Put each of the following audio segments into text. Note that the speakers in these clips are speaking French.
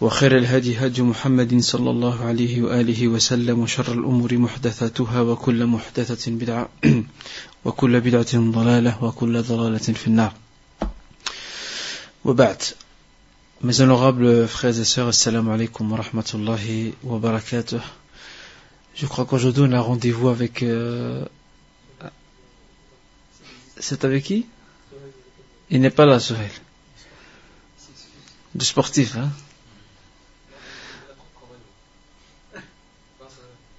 وخير الهدي هدي محمد صلى الله عليه وآله وسلم وشر الأمور محدثاتها وكل محدثة بدعة وكل بدعة ضلالة وكل ضلالة في النار وبعد Mes honorables frères et sœurs, assalamu alaikum wa rahmatullahi wa barakatuh. Je crois qu'aujourd'hui on a rendez-vous avec... Euh... C'est avec qui Il n'est pas là, Sohail. Du sportif, hein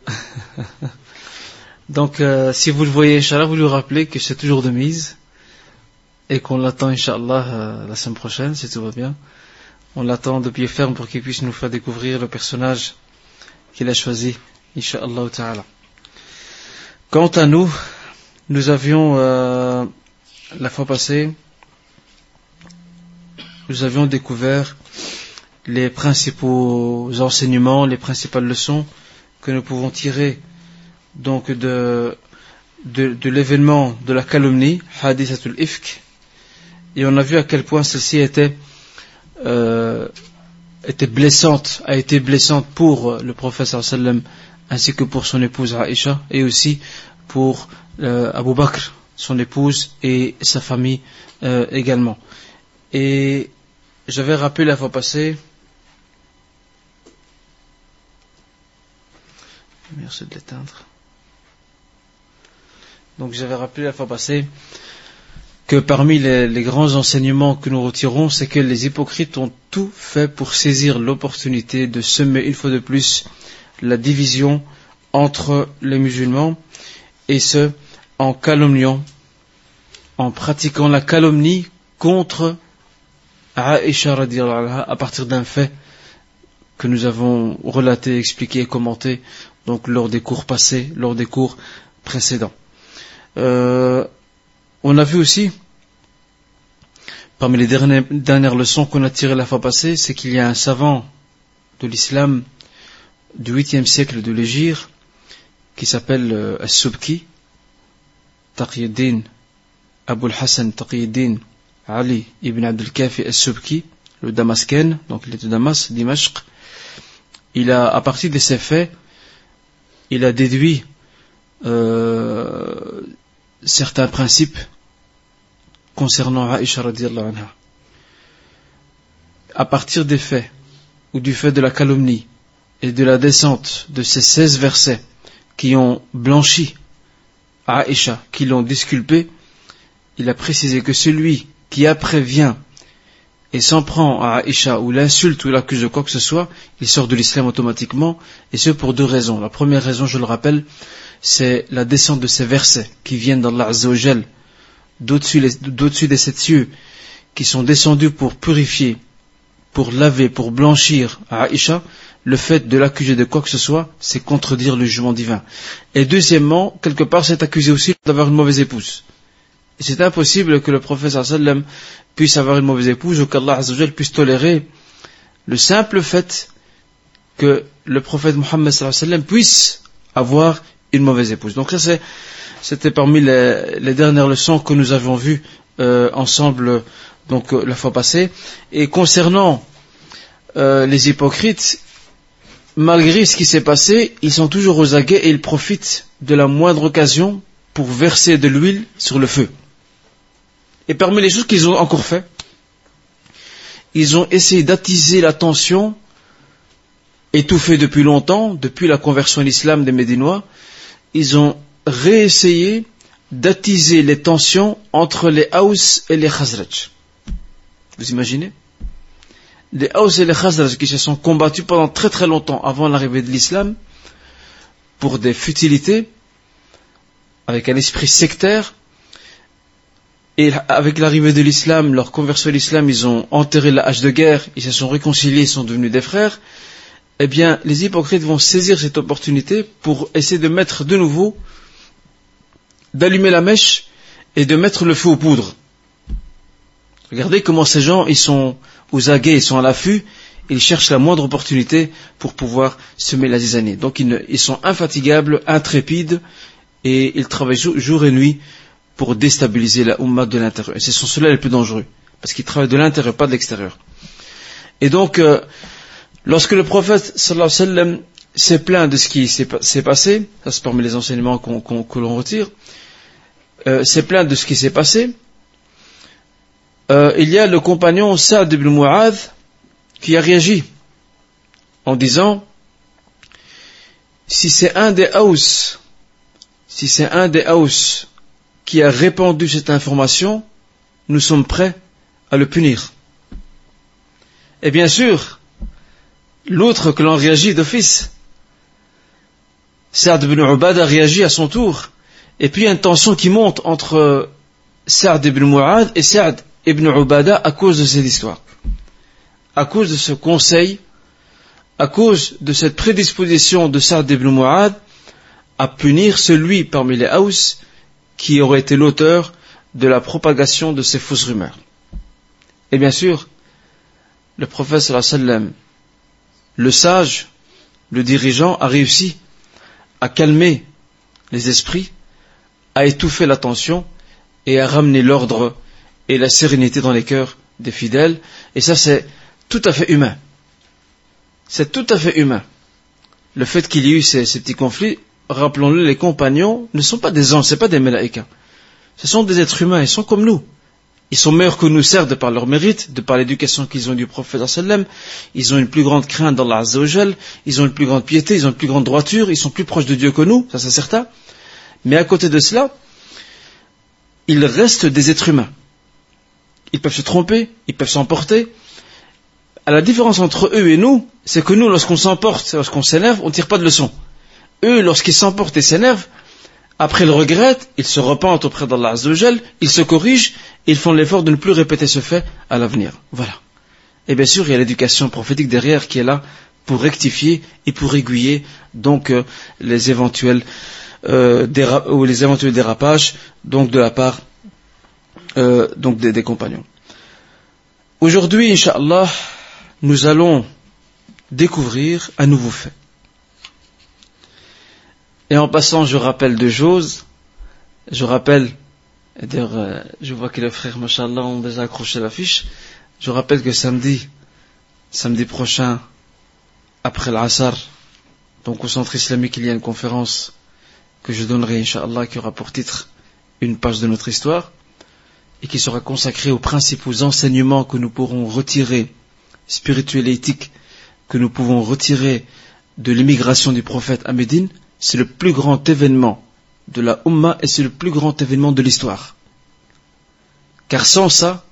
Donc, euh, si vous le voyez, Inch'Allah, vous lui rappelez que c'est toujours de mise et qu'on l'attend, Inch'Allah, euh, la semaine prochaine, si tout va bien. On l'attend de pied ferme pour qu'il puisse nous faire découvrir le personnage qu'il a choisi, Inch'Allah Ta'ala. Quant à nous, nous avions, euh, la fois passée, nous avions découvert les principaux enseignements, les principales leçons que nous pouvons tirer donc de, de, de l'événement de la calomnie, Hadithatul Ifk, et on a vu à quel point ceci était, euh, était blessante, a été blessante pour le prophète sallam ainsi que pour son épouse Aïcha et aussi pour euh, Abu Bakr, son épouse et sa famille euh, également. Et j'avais rappelé la fois passée Merci de l'éteindre. Donc j'avais rappelé la fois passée que parmi les, grands enseignements que nous retirons, c'est que les hypocrites ont tout fait pour saisir l'opportunité de semer une fois de plus la division entre les musulmans, et ce, en calomniant, en pratiquant la calomnie contre Aisha à partir d'un fait que nous avons relaté, expliqué et commenté donc lors des cours passés, lors des cours précédents. Euh, on a vu aussi, parmi les dernières, leçons qu'on a tirées la fois passée, c'est qu'il y a un savant de l'islam du 8e siècle de l'Égypte qui s'appelle euh, As-Subki, Taqiyuddin Abu al-Hassan Taqiyuddin Ali ibn Abdul Kafi As-Subki, le Damascène, donc il est de Damas, Dimashq. Il a, à partir de ces faits, il a déduit euh, certains principes concernant Aïcha radiallahu anha. À partir des faits, ou du fait de la calomnie, et de la descente de ces 16 versets qui ont blanchi Aïcha, qui l'ont disculpé, il a précisé que celui qui après vient et s'en prend à Aïcha ou l'insulte ou l'accuse de quoi que ce soit, il sort de l'islam automatiquement, et ce pour deux raisons. La première raison, je le rappelle, c'est la descente de ces versets qui viennent d'Allah Azzawajal, d'au-dessus des sept cieux, qui sont descendus pour purifier, pour laver, pour blanchir à Aïcha, le fait de l'accuser de quoi que ce soit, c'est contredire le jugement divin. Et deuxièmement, quelque part, c'est accuser aussi d'avoir une mauvaise épouse. C'est impossible que le prophète sallam puisse avoir une mauvaise épouse ou qu'Allah puisse tolérer le simple fait que le prophète Mohammed puisse avoir une mauvaise épouse. Donc ça c'était parmi les, les, dernières leçons que nous avons vues euh, ensemble donc euh, la fois passée. Et concernant euh, les hypocrites, malgré ce qui s'est passé, ils sont toujours aux aguets et ils profitent de la moindre occasion pour verser de l'huile sur le feu. Et parmi les choses qu'ils ont encore fait, ils ont essayé d'attiser l'attention, étouffée depuis longtemps, depuis la conversion à l'islam des Médinois, ils ont réessayé d'attiser les tensions entre les Haus et les Khazraj. Vous imaginez? Les Haus et les Khazraj qui se sont combattus pendant très très longtemps avant l'arrivée de l'islam pour des futilités, avec un esprit sectaire, et avec l'arrivée de l'islam, leur conversion à l'islam, ils ont enterré la hache de guerre, ils se sont réconciliés, ils sont devenus des frères. Eh bien, les hypocrites vont saisir cette opportunité pour essayer de mettre de nouveau, d'allumer la mèche et de mettre le feu aux poudres. Regardez comment ces gens, ils sont aux aguets, ils sont à l'affût, ils cherchent la moindre opportunité pour pouvoir semer la zizanie. Donc ils, ils, sont infatigables, intrépides, et ils travaillent jour et nuit pour déstabiliser la Ummah de l'intérieur. Et ce sont ceux-là plus dangereux, parce qu'ils travaillent de l'intérieur, pas de l'extérieur. Et donc, euh, lorsque le prophète sallallahu wa sallam s'est plaint de ce qui s'est passé, ça c'est parmi les enseignements que l'on retire, euh, s'est plaint de ce qui s'est passé, euh, il y a le compagnon Saad ibn Mu'adh qui a réagi en disant si c'est un des Haus, si c'est un des Haus qui a répandu cette information, nous sommes prêts à le punir. Et bien sûr, l'autre que l'on réagit d'office, Saad ibn Ubad a réagi à son tour. Et puis il y a une tension qui monte entre Saad ibn Mu'ad et Saad ibn Ubada à cause de cette histoire. À cause de ce conseil, à cause de cette prédisposition de Saad ibn Mu'ad à punir celui parmi les Haus qui aurait été l'auteur de la propagation de ces fausses rumeurs. Et bien sûr, le prophète sallam, le sage, le dirigeant, a réussi à calmer les esprits, à étouffer la tension et à ramener l'ordre et la sérénité dans les cœurs des fidèles. Et ça, c'est tout à fait humain. C'est tout à fait humain. Le fait qu'il y ait eu ces, ces petits conflits rappelons-le, les compagnons ne sont pas des anges, ce pas des mélaïkas. Ce sont des êtres humains, ils sont comme nous. Ils sont meilleurs que nous, certes, de par leur mérite, de par l'éducation qu'ils ont du prophète sallam. Ils ont une plus grande crainte dans Azzawajal, ils ont une plus grande piété, ils ont une plus grande droiture, ils sont plus proches de Dieu que nous, ça c'est certain. Mais à côté de cela, ils restent des êtres humains. Ils peuvent se tromper, ils peuvent s'emporter. À la différence entre eux et nous, c'est que nous, lorsqu'on s'emporte, lorsqu'on s'énerve, on ne tire pas de leçons eux, lorsqu'ils s'emportent et s'énervent, après ils regrettent, ils se repentent auprès d'Allah Azzawajal, ils se corrigent, ils font l'effort de ne plus répéter ce fait à l'avenir. Voilà. Et bien sûr, il y a l'éducation prophétique derrière qui est là pour rectifier et pour aiguiller donc euh, les éventuels euh, les éventuels dérapages donc de la part euh, des, des compagnons. Aujourd'hui, Inch'Allah, nous allons découvrir un nouveau fait. Et en passant, je rappelle deux choses. Je rappelle, et d'ailleurs, euh, je vois que les frères, machallah, ont déjà accroché l'affiche. Je rappelle que samedi, samedi prochain, après l'Assar, donc au centre islamique, il y a une conférence que je donnerai, Inch'Allah, qui aura pour titre une page de notre histoire et qui sera consacrée aux principaux enseignements que nous pourrons retirer, spirituels et éthiques, que nous pouvons retirer de l'immigration du prophète à c'est le plus grand événement de la Ummah et c'est le plus grand événement de l'histoire. Car sans ça,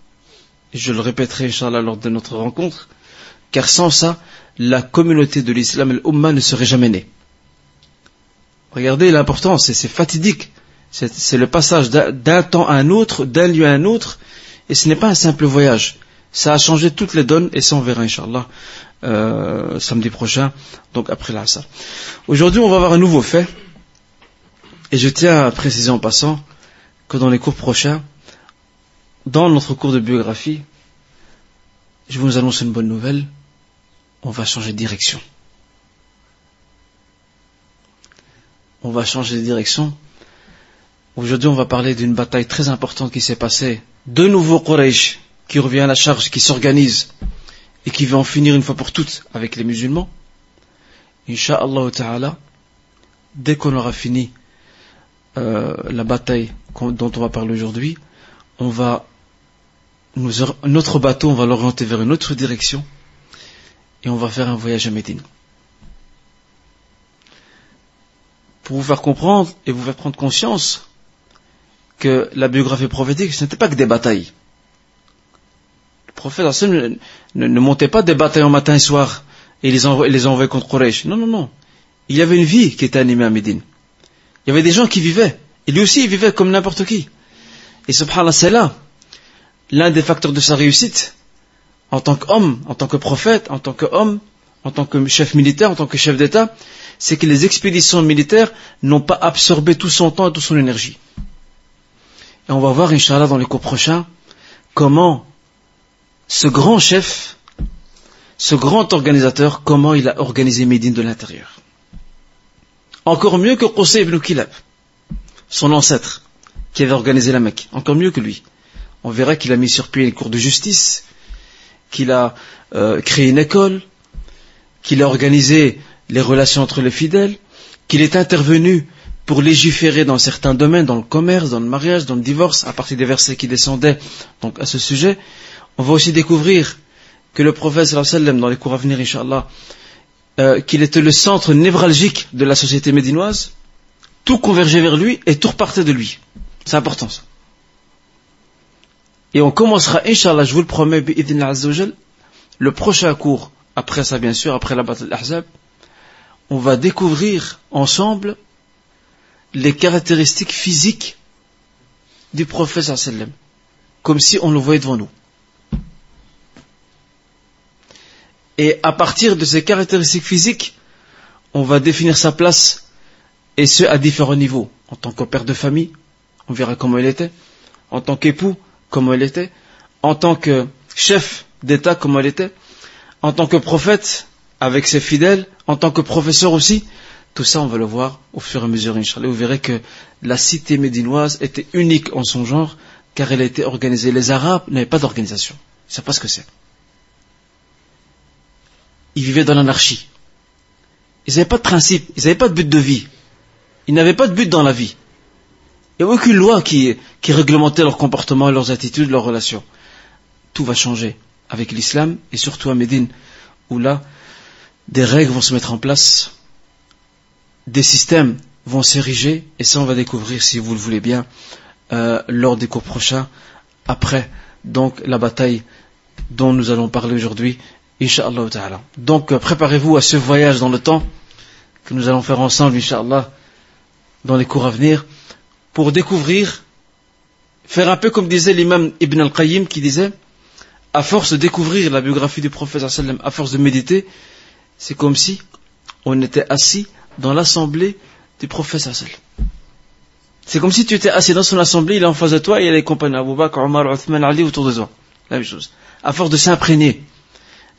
et je le répéterai Inch'Allah lors de notre rencontre, car sans ça, la communauté de l'islam et l'Ummah ne serait jamais née. Regardez l'importance, c'est fatidique. C'est le passage d'un temps à un autre, d'un lieu à un autre, et ce n'est pas un simple voyage. Ça a changé toutes les donnes, et ça on verra, Inch'Allah, euh, samedi prochain, donc après l'Asr. Aujourd'hui, on va avoir un nouveau fait, et je tiens à préciser en passant que dans les cours prochains, dans notre cours de biographie, je vous annonce une bonne nouvelle, on va changer de direction. On va changer de direction. Aujourd'hui, on va parler d'une bataille très importante qui s'est passée. De nouveaux Quraysh qui revient à la charge, qui s'organise et qui veut en finir une fois pour toutes avec les musulmans, Inch'Allah ta'ala, dès qu'on aura fini euh, la bataille dont on va parler aujourd'hui, on va notre bateau, on va l'orienter vers une autre direction et on va faire un voyage à Médine. pour vous faire comprendre et vous faire prendre conscience que la biographie prophétique, ce n'était pas que des batailles. Le prophète ne, ne, montait pas des batailles en matin et soir et les, les envoyait contre Quraysh. Non, non, non. Il y avait une vie qui était animée à Médine. Il y avait des gens qui vivaient. Et lui aussi, il vivait comme n'importe qui. Et subhanallah, c'est là l'un des facteurs de sa réussite en tant qu'homme, en tant que prophète, en tant qu'homme, en tant que chef militaire, en tant que chef d'État, c'est que les expéditions militaires n'ont pas absorbé tout son temps et toute son énergie. Et on va voir, Inch'Allah, dans les cours prochains, comment ce grand chef, ce grand organisateur, comment il a organisé Médine de l'intérieur. Encore mieux que Qusay ibn Kilab, son ancêtre, qui avait organisé la Mecque. Encore mieux que lui. On verra qu'il a mis sur pied une cour de justice, qu'il a euh, créé une école, qu'il a organisé les relations entre les fidèles, qu'il est intervenu pour légiférer dans certains domaines, dans le commerce, dans le mariage, dans le divorce, à partir des versets qui descendaient donc à ce sujet. On va aussi découvrir que le prophète sallam dans les cours à venir, Inch'Allah, euh, qu'il était le centre névralgique de la société médinoise, tout convergeait vers lui et tout repartait de lui. C'est important ça. Et on commencera, Inch'Allah, je vous le promets, le prochain cours, après ça bien sûr, après la bataille d'Ahzab, on va découvrir ensemble les caractéristiques physiques du prophète sallam, comme si on le voyait devant nous. Et à partir de ces caractéristiques physiques, on va définir sa place, et ce à différents niveaux. En tant que père de famille, on verra comment il était. En tant qu'époux, comment il était. En tant que chef d'État, comment il était. En tant que prophète, avec ses fidèles. En tant que professeur aussi. Tout ça, on va le voir au fur et à mesure, Inch'Allah. Vous verrez que la cité médinoise était unique en son genre, car elle était organisée. Les Arabes n'avaient pas d'organisation. Ils ne pas ce que c'est. Ils vivaient dans l'anarchie. Ils n'avaient pas de principe, ils n'avaient pas de but de vie. Ils n'avaient pas de but dans la vie. Il n'y a aucune loi qui, qui réglementait leur comportement, leurs attitudes, leurs relations. Tout va changer avec l'islam et surtout à Médine, où là, des règles vont se mettre en place des systèmes vont s'ériger, et ça on va découvrir, si vous le voulez bien, euh, lors des cours prochains, après donc la bataille dont nous allons parler aujourd'hui, Inch'Allah ta'ala. Donc euh, préparez-vous à ce voyage dans le temps que nous allons faire ensemble, Inch'Allah, dans les cours à venir, pour découvrir, faire un peu comme disait l'imam Ibn al-Qayyim qui disait, à force de découvrir la biographie du prophète à force de méditer, c'est comme si on était assis dans l'assemblée du prophète C'est comme si tu étais assis dans son assemblée, il est en face de toi et il y a les compagnons Abu Bakr, Omar, Uthman, Ali autour de toi. La même chose. À force de s'imprégner.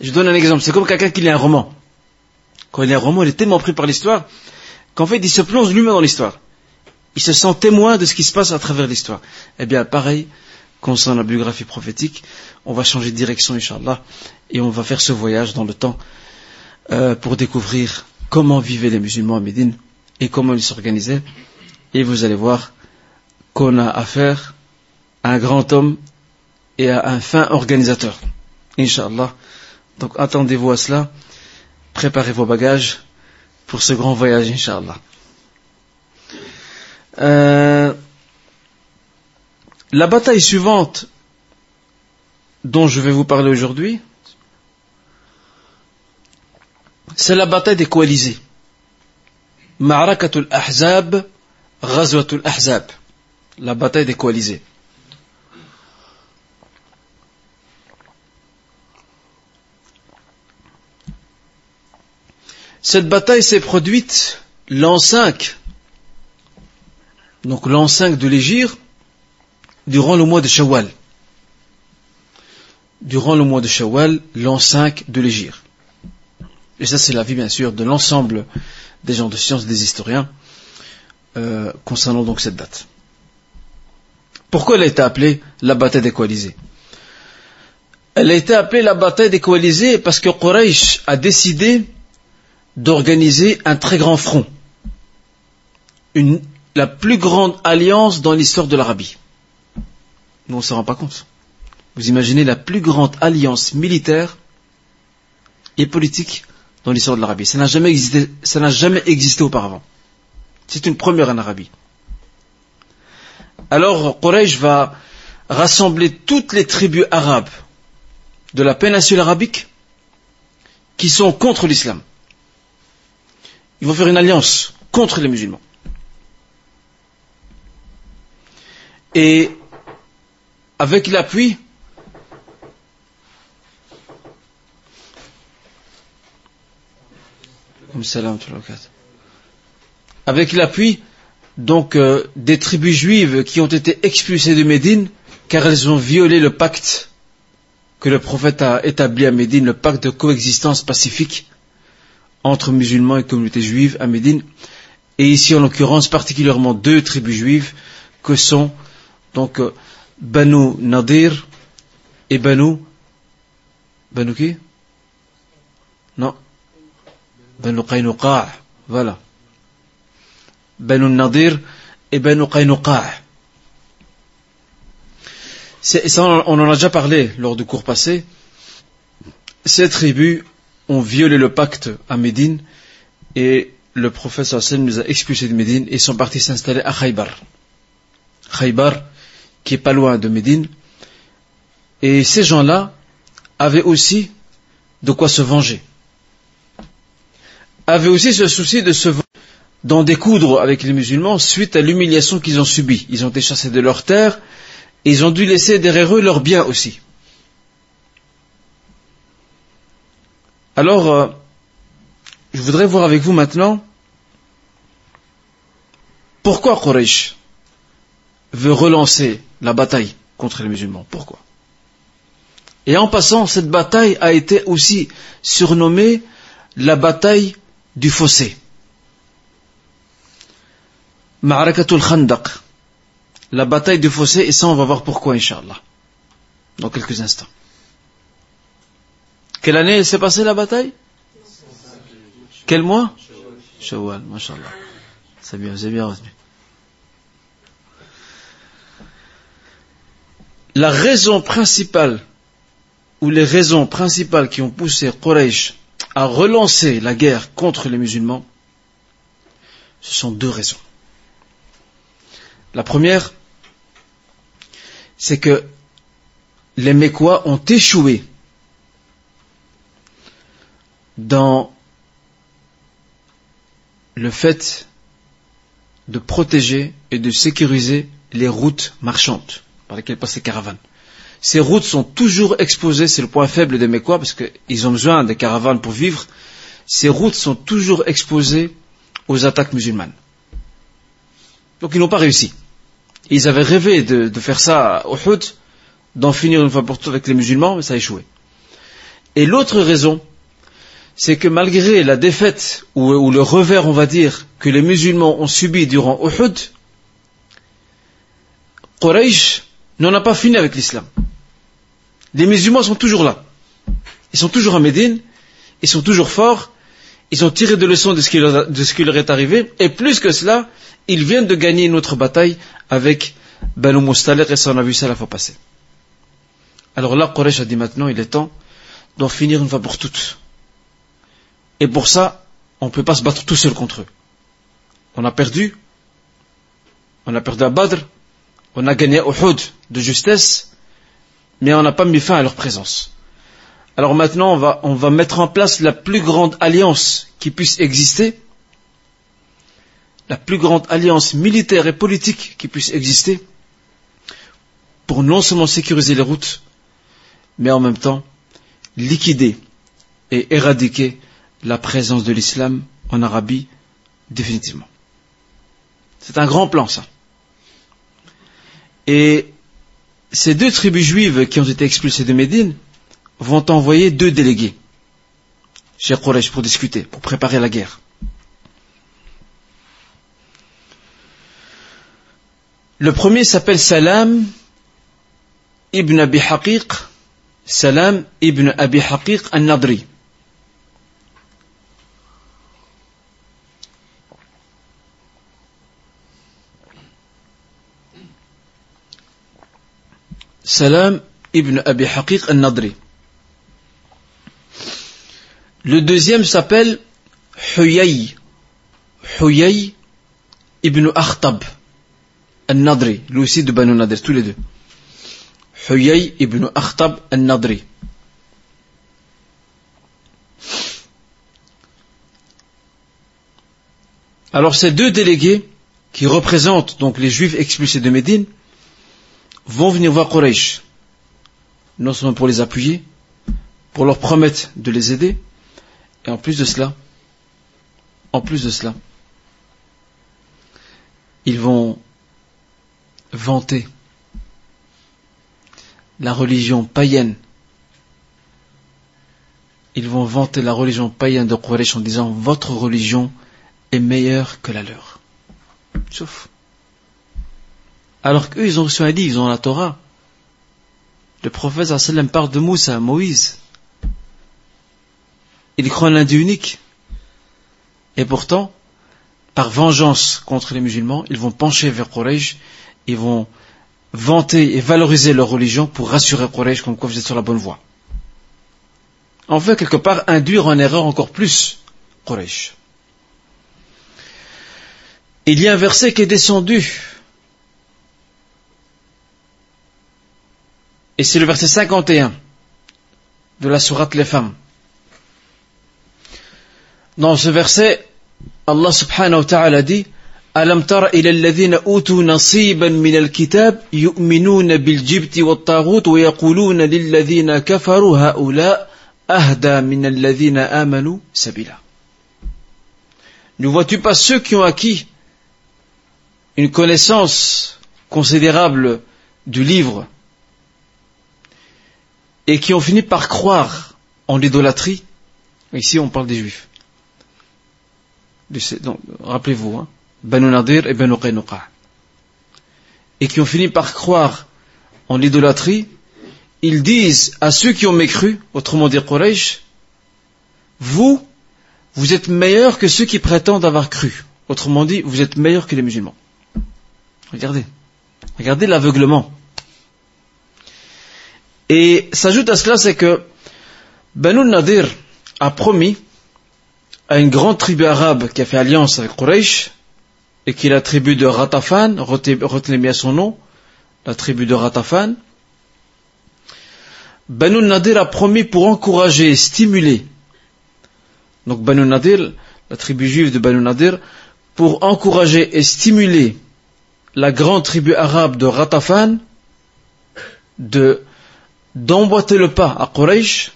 Je donne un exemple. C'est comme quelqu'un qui lit un roman. Quand il lit un roman, il est tellement pris par l'histoire qu'en fait, il se plonge lui-même dans l'histoire. Il se sent témoin de ce qui se passe à travers l'histoire. Eh bien, pareil, concernant la biographie prophétique, on va changer de direction, Inch'Allah, et on va faire ce voyage dans le temps euh, pour découvrir comment vivaient les musulmans à Médine et comment ils s'organisaient. Et vous allez voir qu'on a affaire à un grand homme et à un fin organisateur. Inch'Allah. Donc attendez-vous à cela. Préparez vos bagages pour ce grand voyage, Inch'Allah. Euh, la bataille suivante dont je vais vous parler aujourd'hui, c'est la bataille des coalisés. Ma'rakatul Ahzab, Ghazwatul Ahzab. La bataille des coalisés. Cette bataille s'est produite l'an 5, donc l'an 5 de l'Égir, durant le mois de Shawwal. Durant le mois de Shawwal, l'an 5 de l'Égir. Et ça, c'est l'avis, bien sûr, de l'ensemble des gens de science, des historiens, euh, concernant donc cette date. Pourquoi elle a été appelée la bataille des coalisés Elle a été appelée la bataille des coalisés parce que Quraysh a décidé d'organiser un très grand front, la plus grande alliance dans l'histoire de l'Arabie. Nous, on ne s'en rend pas compte. Vous imaginez la plus grande alliance militaire et politique dans l'histoire de l'Arabie. Ça n'a jamais existé, ça n'a jamais existé auparavant. C'est une première en Arabie. Alors Quraysh va rassembler toutes les tribus arabes de la péninsule arabique qui sont contre l'islam. Ils vont faire une alliance contre les musulmans. Et avec l'appui avec l'appui euh, des tribus juives qui ont été expulsées de Médine car elles ont violé le pacte que le prophète a établi à Médine, le pacte de coexistence pacifique entre musulmans et communautés juives à Médine, et ici en l'occurrence particulièrement deux tribus juives que sont donc euh, Banu Nadir et Banu Banu qui? Non. Banu Qaynuqa' voilà. Banu Nadir et Banu Qaynuqa' ça, on en a déjà parlé lors du cours passé. Ces tribus ont violé le pacte à Médine et le prophète Hassan nous a expulsés de Médine et sont partis s'installer à Khaybar. Khaybar, qui est pas loin de Médine. Et ces gens-là avaient aussi de quoi se venger. Avaient aussi ce souci de se venger d'en découdre avec les musulmans suite à l'humiliation qu'ils ont subie. Ils ont été chassés de leur terre ils ont dû laisser derrière eux leurs biens aussi. Alors, euh, je voudrais voir avec vous maintenant pourquoi Quraysh veut relancer la bataille contre les musulmans? Pourquoi? Et en passant, cette bataille a été aussi surnommée la bataille du fossé. Ma'arakatul Khandaq la bataille du fossé, et ça on va voir pourquoi, Inch'Allah, dans quelques instants. Quelle année s'est passée la bataille? Quel mois? Shawwal, mashallah. C'est bien, c'est bien retenu. La raison principale, ou les raisons principales qui ont poussé Quraysh à relancer la guerre contre les musulmans, ce sont deux raisons. La première, c'est que les Mécois ont échoué dans le fait de protéger et de sécuriser les routes marchandes par lesquelles passent les caravanes. Ces routes sont toujours exposées, c'est le point faible des Mécois, parce qu'ils ont besoin des caravanes pour vivre. Ces routes sont toujours exposées aux attaques musulmanes. Donc ils n'ont pas réussi. Ils avaient rêvé de, faire ça au Uhud, d'en finir une fois pour toutes avec les musulmans, mais ça a échoué. Et l'autre raison, c'est que malgré la défaite ou, le revers, on va dire, que les musulmans ont subi durant Uhud, Quraysh n'en a pas fini avec l'islam. Les musulmans sont toujours là. Ils sont toujours à Médine, ils sont toujours forts, ils ont tiré de leçons de ce, qui leur, de ce qui leur est arrivé, et plus que cela, ils viennent de gagner une autre bataille avec Banu Mustalik et ça on a vu ça la fois passée. Alors là, Quraysh a dit maintenant, il est temps d'en finir une fois pour toutes. Et pour ça, on ne peut pas se battre tout seul contre eux. On a perdu, on a perdu à Badr, on a gagné Uhud de justesse, mais on n'a pas mis fin à leur présence. Alors maintenant, on va mettre en place la plus grande alliance qui puisse exister, la plus grande alliance militaire et politique qui puisse exister pour non seulement sécuriser les routes, mais en même temps liquider et éradiquer la présence de l'islam en Arabie définitivement. C'est un grand plan ça. Et ces deux tribus juives qui ont été expulsées de Médine vont envoyer deux délégués chez Quraysh pour discuter, pour préparer la guerre. Le premier s'appelle Salam ibn Abi Haqiq, Salam ibn Abi Haqiq al-Nadri. Salam ibn Abi Haqiq al-Nadri. Le deuxième s'appelle Huyay. Huyay ibn Akhtab al-Nadri, lui aussi de Banu Nadir, tous les deux. Huyay ibn Akhtab al-Nadri. Alors ces deux délégués, qui représentent donc les juifs expulsés de Médine, vont venir voir Quraysh, non seulement pour les appuyer, pour leur promettre de les aider, et en plus de cela, en plus de cela, ils vont vanter la religion païenne. Ils vont vanter la religion païenne de Quraysh en disant votre religion est meilleure que la leur. Sauf. Alors qu'eux, ils ont reçu un livre, ils ont la Torah. Le prophète sallam parle de Moussa, Moïse. Il croit en l'Inde unique. Et pourtant, par vengeance contre les musulmans, ils vont pencher vers Quraysh, ils vont vanter et valoriser leur religion pour rassurer Quraysh comme quoi vous êtes sur la bonne voie. En fait, quelque part, induire en erreur encore plus Quraysh. Il y a un verset qui est descendu. Et c'est le verset 51 de la sourate Les Femmes. Dans ce verset, Allah subhanahu wa ta'ala dit ألم تر إلى الذين أوتوا نصيبا من الكتاب يؤمنون بالجبت والطاغوت ويقولون للذين كفروا هؤلاء أهدى من الذين آمنوا سبيلا Ne vois-tu pas ceux qui ont acquis une connaissance considérable du livre et qui ont fini par croire en l'idolâtrie Ici on parle des juifs. Rappelez-vous, hein, et Banu. Et qui ont fini par croire en l'idolâtrie, ils disent à ceux qui ont mécru, autrement dit Quraysh, vous, vous êtes meilleurs que ceux qui prétendent avoir cru. Autrement dit, vous êtes meilleurs que les musulmans. Regardez. Regardez l'aveuglement. Et s'ajoute à cela, c'est que Banu Nadir a promis à une grande tribu arabe qui a fait alliance avec Quraysh, et qui est la tribu de Ratafan, retenez bien son nom, la tribu de Ratafan, Banu Nadir a promis pour encourager et stimuler, donc Banu Nadir, la tribu juive de Banu Nadir, pour encourager et stimuler la grande tribu arabe de Ratafan de d'emboîter le pas à Quraysh,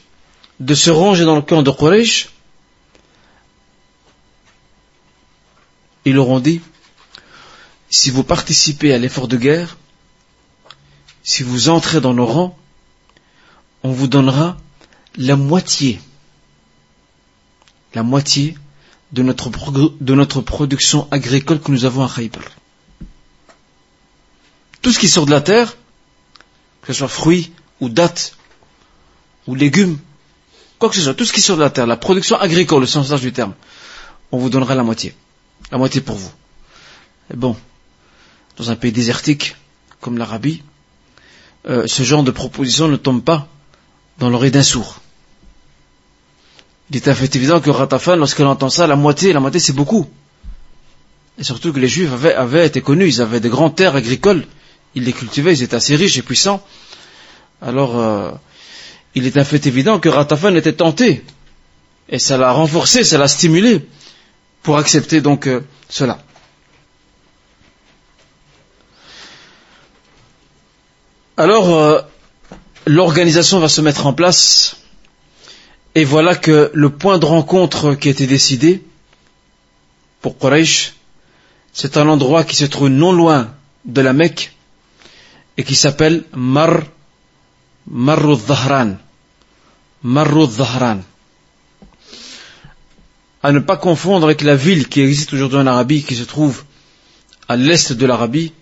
de se ranger dans le camp de Quraysh, ils leur ont dit, si vous participez à l'effort de guerre, si vous entrez dans nos rangs, on vous donnera la moitié, la moitié de notre, de notre production agricole que nous avons à Khaybar. Tout ce qui sort de la terre, que ce soit fruits ou dattes ou légumes, quoi que ce soit, tout ce qui sort de la terre, la production agricole, le sens du terme, on vous donnera la moitié. La moitié pour vous. Et bon, dans un pays désertique comme l'Arabie, euh, ce genre de proposition ne tombe pas dans l'oreille d'un sourd. Il est fait évident que Ratafan, lorsqu'elle entend ça, la moitié, la moitié c'est beaucoup. Et surtout que les Juifs avaient, avaient été connus, ils avaient des grandes terres agricoles, ils les cultivaient, ils étaient assez riches et puissants. Alors, euh, il est un fait évident que Ratafan était tenté. Et ça l'a renforcé, ça l'a stimulé pour accepter donc euh, cela. Alors, euh, l'organisation va se mettre en place, et voilà que le point de rencontre qui a été décidé pour Quraysh, c'est un endroit qui se trouve non loin de la Mecque et qui s'appelle Mar, Marrud Dhahran. Marrud Dhahran à ne pas confondre avec la ville qui existe aujourd'hui en Arabie, qui se trouve à l'est de l'Arabie,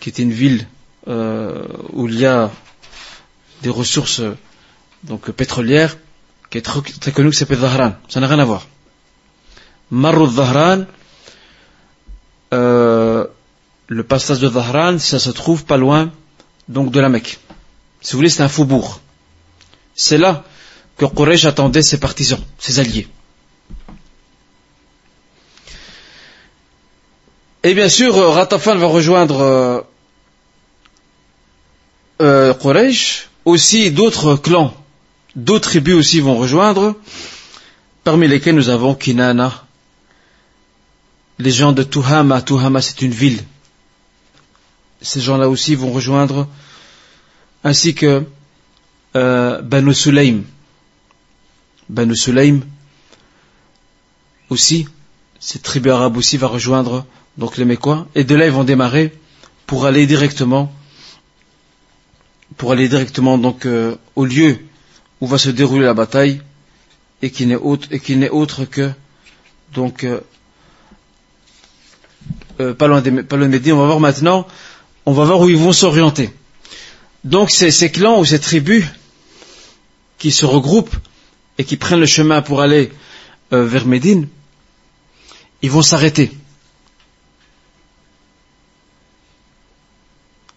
qui est une ville euh, où il y a des ressources donc pétrolières, qui est très, connue, qui s'appelle Zahran. Ça n'a rien à voir. Marrou Zahran, euh, le passage de Zahran, ça se trouve pas loin donc de la Mecque. Si vous voulez, c'est un faubourg. C'est là que Quraysh attendait ses partisans, ses alliés. Et bien sûr, euh, Ratafan va rejoindre euh, euh, aussi d'autres clans, d'autres tribus aussi vont rejoindre, parmi lesquels nous avons Kinana, les gens de Tuhama. Tuhama, c'est une ville. Ces gens-là aussi vont rejoindre, ainsi que euh, Banu Sulaim. Banu aussi, cette tribu arabe aussi va rejoindre donc les Mécois, et de là ils vont démarrer pour aller directement, pour aller directement donc euh, au lieu où va se dérouler la bataille, et qui n'est autre, autre que donc euh, euh, pas loin des, pas On va voir maintenant, on va voir où ils vont s'orienter. Donc ces clans ou ces tribus qui se regroupent et qui prennent le chemin pour aller vers Médine, ils vont s'arrêter.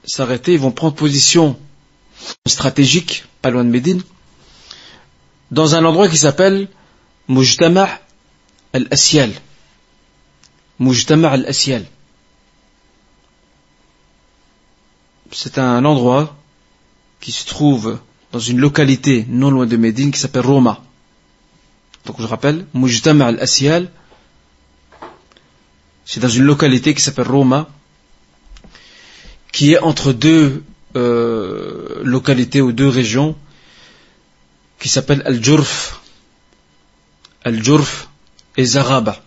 S'arrêter, ils vont prendre position stratégique, pas loin de Médine, dans un endroit qui s'appelle Mujtama' al-Asyal. Mujtama' al-Asyal. C'est un endroit qui se trouve dans une localité non loin de Médine qui s'appelle Roma. Donc je rappelle, Mujtama' al-Asyal, c'est dans une localité qui s'appelle Roma, qui est entre deux euh, localités ou deux régions, qui s'appellent Al-Jurf, Al-Jurf et Zaraba.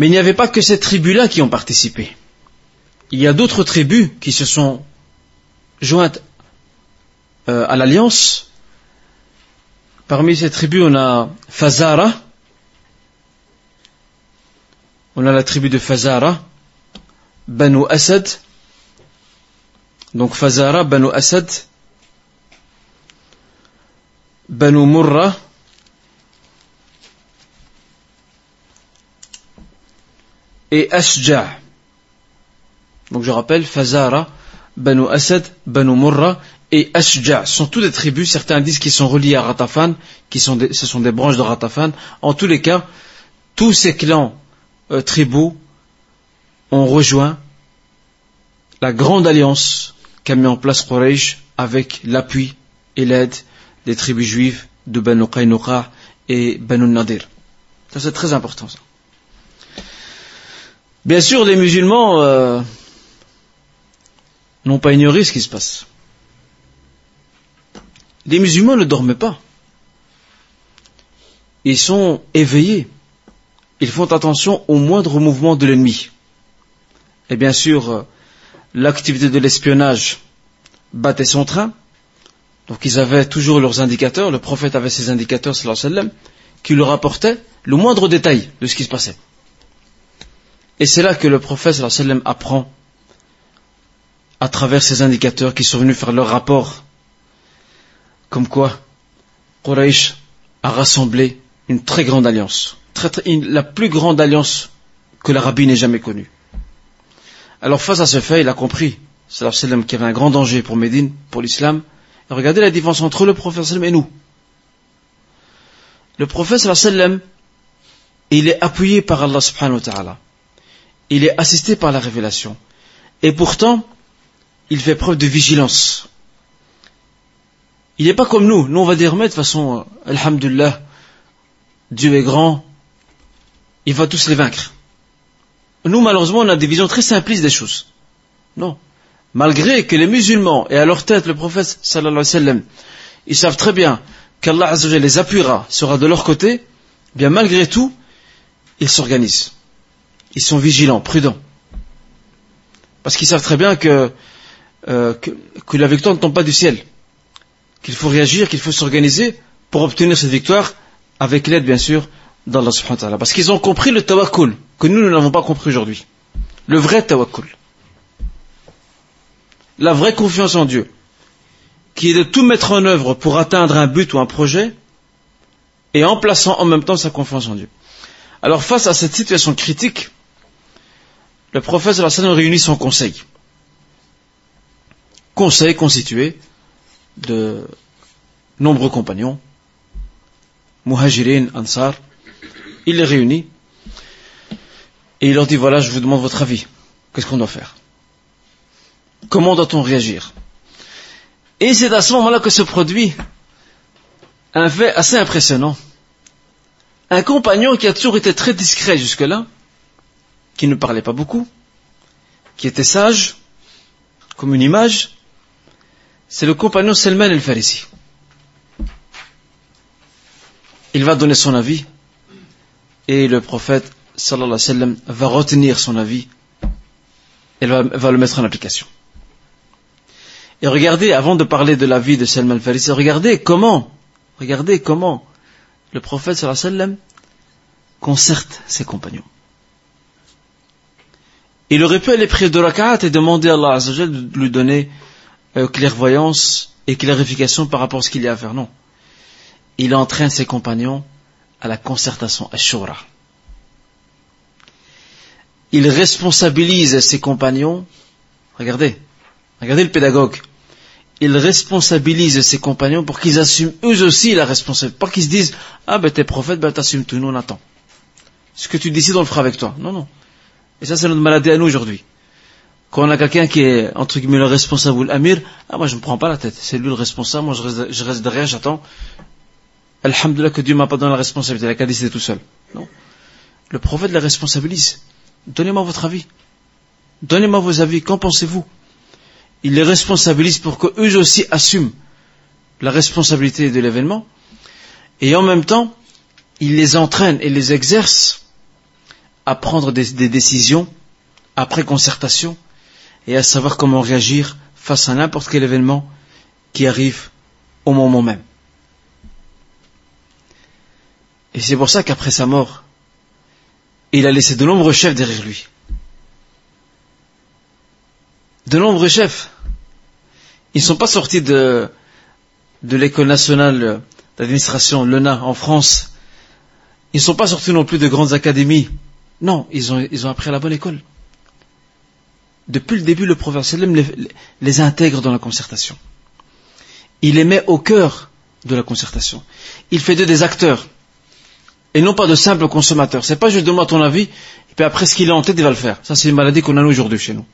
Mais il n'y avait pas que ces tribus-là qui ont participé. Il y a d'autres tribus qui se sont jointes euh, à l'alliance. Parmi ces tribus, on a Fazara. On a la tribu de Fazara, Banu Asad. Donc Fazara, Banu Asad, Banu Murra, et Ashja'. Donc je rappelle, Fazara, Banu Asad, Banu Murra et Ashja sont tous des tribus, certains disent qu'ils sont reliés à Ratafan, sont ce sont des branches de Ratafan. En tous les cas, tous ces clans euh, tribaux ont rejoint la grande alliance qu'a mis en place Quraysh avec l'appui et l'aide des tribus juives de Banu Qaynuqa et Banu Nadir. Ça c'est très important ça. Bien sûr, les musulmans euh, n'ont pas ignoré ce qui se passe. Les musulmans ne dorment pas. Ils sont éveillés. Ils font attention au moindre mouvement de l'ennemi. Et bien sûr, euh, l'activité de l'espionnage battait son train. Donc ils avaient toujours leurs indicateurs. Le prophète avait ses indicateurs, sallam, qui leur apportaient le moindre détail de ce qui se passait. Et c'est là que le prophète sallam, apprend à travers ces indicateurs qui sont venus faire leur rapport comme quoi Quraysh a rassemblé une très grande alliance, la plus grande alliance que l'Arabie n'ait jamais connue. Alors face à ce fait, il a compris, sallam, qu'il y avait un grand danger pour Médine, pour l'islam. Regardez la différence entre le prophète sallam et nous. Le prophète sallam, il est appuyé par Allah subhanahu wa ta'ala. Il est assisté par la révélation. Et pourtant, il fait preuve de vigilance. Il n'est pas comme nous. Nous, on va dire, mais de toute façon, euh, Alhamdulillah, Dieu est grand, il va tous les vaincre. Nous, malheureusement, on a des visions très simplistes des choses. Non. Malgré que les musulmans, et à leur tête le prophète, sallallahu alayhi wa sallam, ils savent très bien qu'Allah les appuiera, sera de leur côté, bien malgré tout, ils s'organisent. Ils sont vigilants, prudents. Parce qu'ils savent très bien que, euh, que, que la victoire ne tombe pas du ciel qu'il faut réagir, qu'il faut s'organiser pour obtenir cette victoire avec l'aide, bien sûr, d'Allah subhanahu wa ta'ala. Parce qu'ils ont compris le tawakkul, que nous, nous n'avons pas compris aujourd'hui. Le vrai tawakkul. La vraie confiance en Dieu, qui est de tout mettre en œuvre pour atteindre un but ou un projet, et en plaçant en même temps sa confiance en Dieu. Alors face à cette situation critique, le prophète sallallahu réunit son conseil. Conseil constitué de nombreux compagnons, Muhajirin, Ansar, il les réunit et il leur dit voilà, je vous demande votre avis. Qu'est-ce qu'on doit faire? Comment doit-on réagir? Et c'est à ce moment-là que se produit un fait assez impressionnant. Un compagnon qui a toujours été très discret jusque-là, qui ne parlait pas beaucoup, qui était sage, comme une image, c'est le compagnon Selman el-Farisi. Il va donner son avis et le prophète sallallahu alayhi wa sallam va retenir son avis et va, le mettre en application. Et regardez, avant de parler de la vie de Salman al-Farisi, regardez comment, regardez comment le prophète sallallahu alayhi wa sallam concerte ses compagnons. Il aurait pu aller prier de rakat et demander à Allah de lui donner euh, clairvoyance et clarification par rapport à ce qu'il y a à faire. Non. Il entraîne ses compagnons à la concertation, à. Il responsabilise ses compagnons. Regardez, regardez le pédagogue. Il responsabilise ses compagnons pour qu'ils assument eux aussi la responsabilité. Pas qu'ils se disent, ah ben t'es prophète, ben t'assumes tout, nous on attend. Ce que tu décides, on le fera avec toi. Non, non. Et ça, c'est notre maladie à nous aujourd'hui. Quand on a quelqu'un qui est, entre guillemets, le responsable ou l'amir, ah, moi, je ne me prends pas la tête. C'est lui le responsable, moi, je reste, je reste derrière, j'attends. Alhamdulillah que Dieu m'a pas donné la responsabilité, il a qu'à tout seul. Non. Le prophète les responsabilise. Donnez-moi votre avis. Donnez-moi vos avis. Qu'en pensez-vous? Il les responsabilise pour qu'eux aussi assument la responsabilité de l'événement. Et en même temps, il les entraîne et les exerce à prendre des, décisions après concertation et à savoir comment réagir face à n'importe quel événement qui arrive au moment même. Et c'est pour ça qu'après sa mort, il a laissé de nombreux chefs derrière lui. De nombreux chefs. Ils ne sont pas sortis de, de l'école nationale d'administration, l'ENA, en France. Ils ne sont pas sortis non plus de grandes académies non, ils ont, ils ont appris à la bonne école. Depuis le début, le prophète les, les intègre dans la concertation. Il les met au cœur de la concertation. Il fait d'eux des acteurs. Et non pas de simples consommateurs. C'est pas juste donne-moi ton avis, et puis après ce qu'il a en tête, il va le faire. Ça, c'est une maladie qu'on a aujourd'hui chez nous.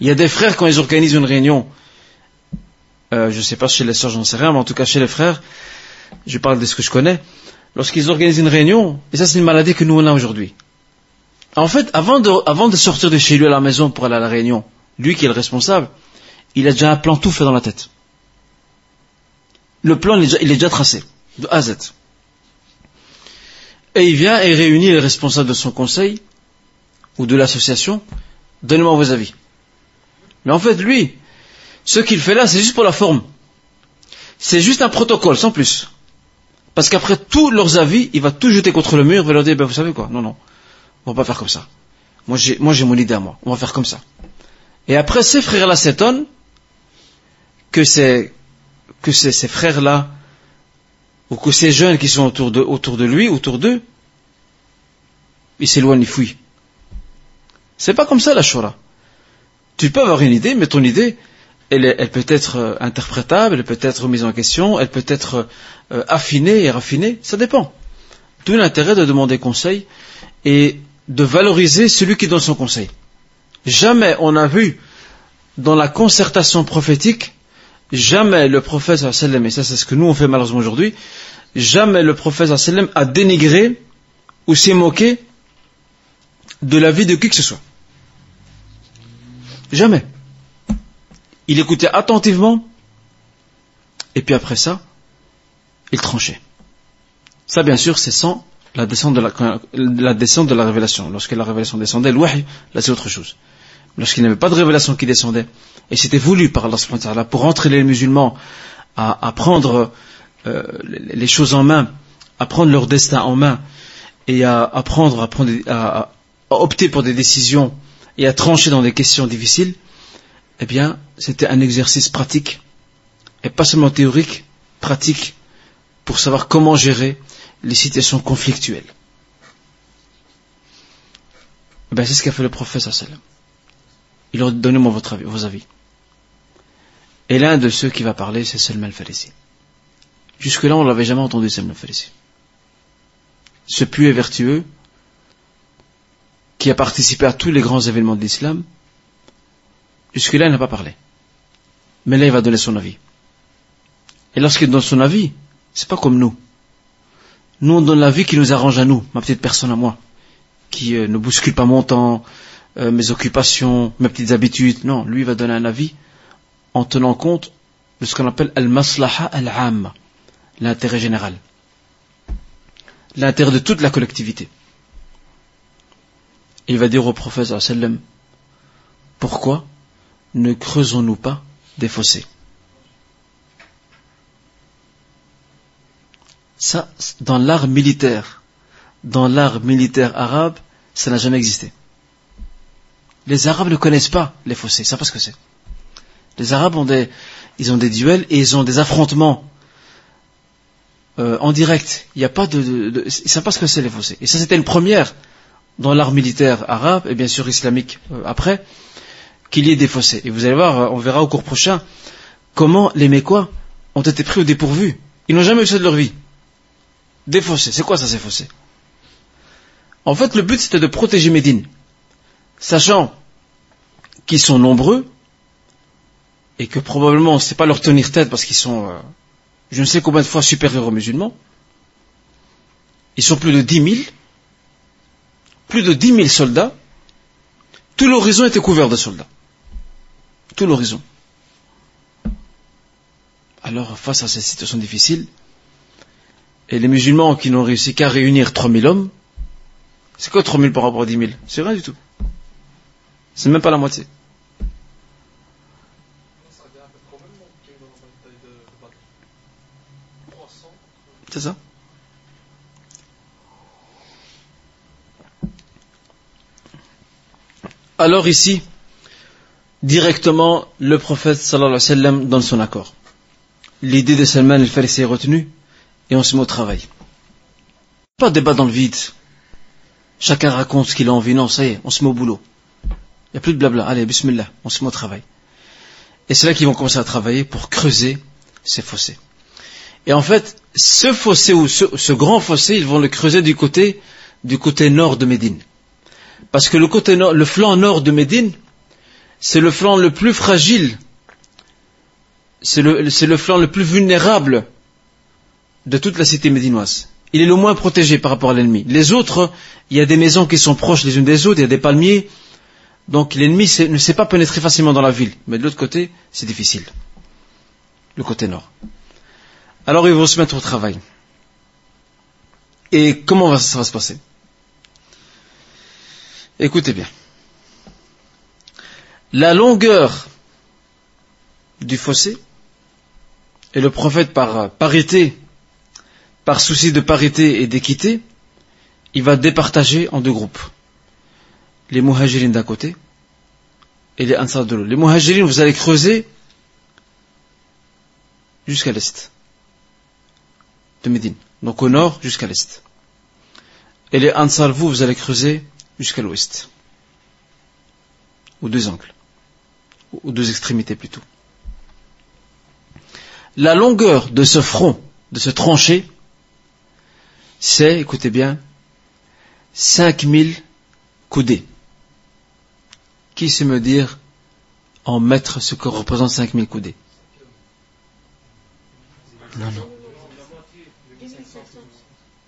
Il y a des frères, quand ils organisent une réunion, euh, je ne sais pas chez les sœurs, j'en sais rien, mais en tout cas chez les frères, je parle de ce que je connais, lorsqu'ils organisent une réunion, et ça c'est une maladie que nous on a aujourd'hui. En fait, avant de, sortir de chez lui à la maison pour aller à la réunion, lui qui est le responsable, il a déjà un plan tout fait dans la tête. Le plan, il est déjà, il est déjà tracé, de A à Z. Et il vient et réunit les responsables de son conseil, ou de l'association, donnez-moi vos avis. Mais en fait, lui, ce qu'il fait là, c'est juste pour la forme. C'est juste un protocole, sans plus. Parce qu'après tous leurs avis, il va tout jeter contre le mur, il va leur dire, ben, vous savez quoi, non, non, on va pas faire comme ça. Moi j'ai, moi j'ai mon idée à moi, on va faire comme ça. Et après, ces frères-là s'étonnent que ces, que ces, frères-là, ou que ces jeunes qui sont autour de, autour de lui, autour d'eux, ils s'éloignent, ils fuient. C'est pas comme ça la Shura. Tu peux avoir une idée, mais ton idée, elle, peut être euh, interprétable, elle peut être mise en question, elle peut être euh, affinée et raffinée, ça dépend. Tout l'intérêt de demander conseil et de valoriser celui qui donne son conseil. Jamais on a vu dans la concertation prophétique, jamais le prophète et ça c'est ce que nous on fait malheureusement aujourd'hui, jamais le prophète a dénigré ou s'est moqué de la vie de qui que ce soit. Jamais il écoutait attentivement, et puis après ça, il tranchait. Ça, bien sûr, c'est sans la descente de la, révélation. Lorsque la révélation descendait, le là c'est autre chose. Lorsqu'il n'y avait pas de révélation qui descendait, et c'était voulu par Allah pour entraîner les musulmans à, prendre euh, les choses en main, à prendre leur destin en main, et à, à prendre, à, prendre, à, à opter pour des décisions et à trancher dans des questions difficiles, eh bien, c'était un exercice pratique, et pas seulement théorique, pratique, pour savoir comment gérer les situations conflictuelles. Eh c'est ce qu'a fait le prophète sallam. Il leur dit, donnez-moi votre avis, vos avis. Et l'un de ceux qui va parler, c'est Salman al-Farisi. Jusque-là, on l'avait jamais entendu, Sam ici. Ce puits vertueux, qui a participé à tous les grands événements de l'islam, jusque-là, il n'a pas parlé. Mais là, il va donner son avis. Et lorsqu'il donne son avis, c'est pas comme nous. Nous, on donne l'avis qui nous arrange à nous, ma petite personne à moi, qui euh, ne bouscule pas mon temps, euh, mes occupations, mes petites habitudes. Non, lui va donner un avis en tenant compte de ce qu'on appelle al-maslaha al-amma, l'intérêt général, l'intérêt de toute la collectivité. il va dire au prophète sallam, pourquoi ne creusons-nous pas des fossés Ça, dans l'art militaire, dans l'art militaire arabe, ça n'a jamais existé. Les Arabes ne connaissent pas les fossés, ça pas ce que c'est. Les Arabes ont des, ils ont des duels et ils ont des affrontements euh, en direct. Il n'y a pas de, de, ils savent pas ce que c'est les fossés. Et ça c'était une première dans l'art militaire arabe et bien sûr islamique euh, après qu'il y ait des fossés. Et vous allez voir, euh, on verra au cours prochain comment les Mécois ont été pris au dépourvu. Ils n'ont jamais eu ça de leur vie. Des fossés. C'est quoi ça ces fossés? En fait, le but c'était de protéger Médine sachant qu'ils sont nombreux et que probablement c'est pas leur tenir tête parce qu'ils sont euh, je ne sais combien de fois supérieurs aux musulmans. Ils sont plus de dix mille, plus de dix mille soldats. Tout l'horizon était couvert de soldats. Tout l'horizon. Alors, face à cette situation difficile, et les musulmans qui n'ont réussi qu'à réunir trois mille hommes, c'est quoi trois mille par rapport à dix mille? C'est rien du tout. C'est même pas la moitié. C'est ça Alors ici, directement, le prophète sallallahu alayhi wa sallam donne son accord. L'idée de Salman al-Farisi est retenue et on se met au travail. Pas de débat dans le vide. Chacun raconte ce qu'il a envie. Non, ça y est, on se met au boulot. Il n'y a plus de blabla. Allez, bismillah, on se met au travail. Et c'est là qu'ils vont commencer à travailler pour creuser ces fossés. Et en fait, ce fossé ou ce, grand fossé, ils vont le creuser du côté, du côté nord de Médine. Parce que le côté nord, le flanc nord de Médine, c'est le flanc le plus fragile, c'est le, le flanc le plus vulnérable de toute la cité médinoise. Il est le moins protégé par rapport à l'ennemi. Les autres, il y a des maisons qui sont proches les unes des autres, il y a des palmiers, donc l'ennemi ne sait pas pénétrer facilement dans la ville. Mais de l'autre côté, c'est difficile. Le côté nord. Alors ils vont se mettre au travail. Et comment ça va se passer? Écoutez bien. La longueur du fossé, et le prophète par parité, par souci de parité et d'équité, il va départager en deux groupes les muhajirines d'un côté et les ansar de l'autre. Les muhajirines, vous allez creuser jusqu'à l'est de Médine, donc au nord jusqu'à l'est. Et les ansar, vous, vous allez creuser jusqu'à l'ouest, aux deux angles, aux deux extrémités plutôt. La longueur de ce front, de ce tranché, c'est, écoutez bien, 5000 coudées. Qui sait me dire en mètres ce que représente 5000 coudées? Non, non.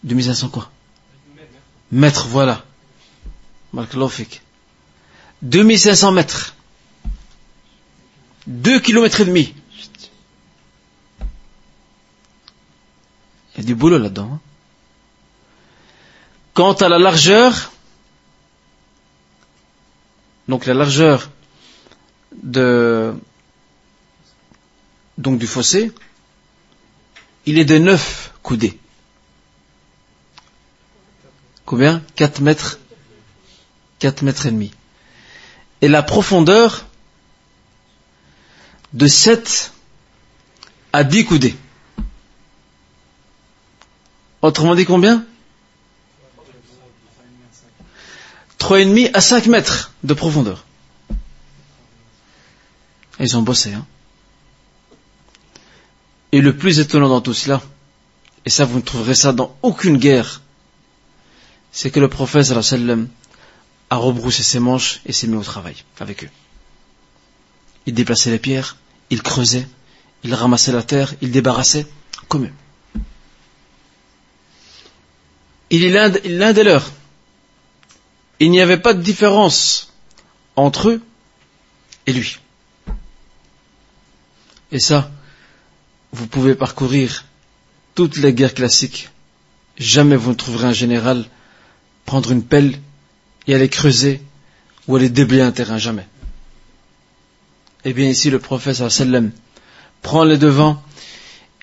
2500 quoi? Mètres, voilà. Marc Lofik. 2500 mètres. 2 km et demi. Il y a du boulot là-dedans. Hein. Quant à la largeur, donc la largeur de, donc du fossé, il est de 9 coudées. Combien? 4 mètres 4 mètres et demi. Et la profondeur de 7 à 10 coudées. Autrement dit combien? 3,5 à 5 mètres de profondeur. Ils ont bossé. Hein. Et le plus étonnant dans tout cela, et ça vous ne trouverez ça dans aucune guerre, c'est que le prophète sallam a rebroussé ses manches et s'est mis au travail avec eux. Il déplaçait les pierres, il creusait, il ramassait la terre, il débarrassait, comme eux. Il est l'un des leurs. Il n'y avait pas de différence entre eux et lui. Et ça, vous pouvez parcourir toutes les guerres classiques. Jamais vous ne trouverez un général prendre une pelle et aller creuser ou aller déblayer un terrain, jamais. Eh bien ici, le prophète sallam prend les devants,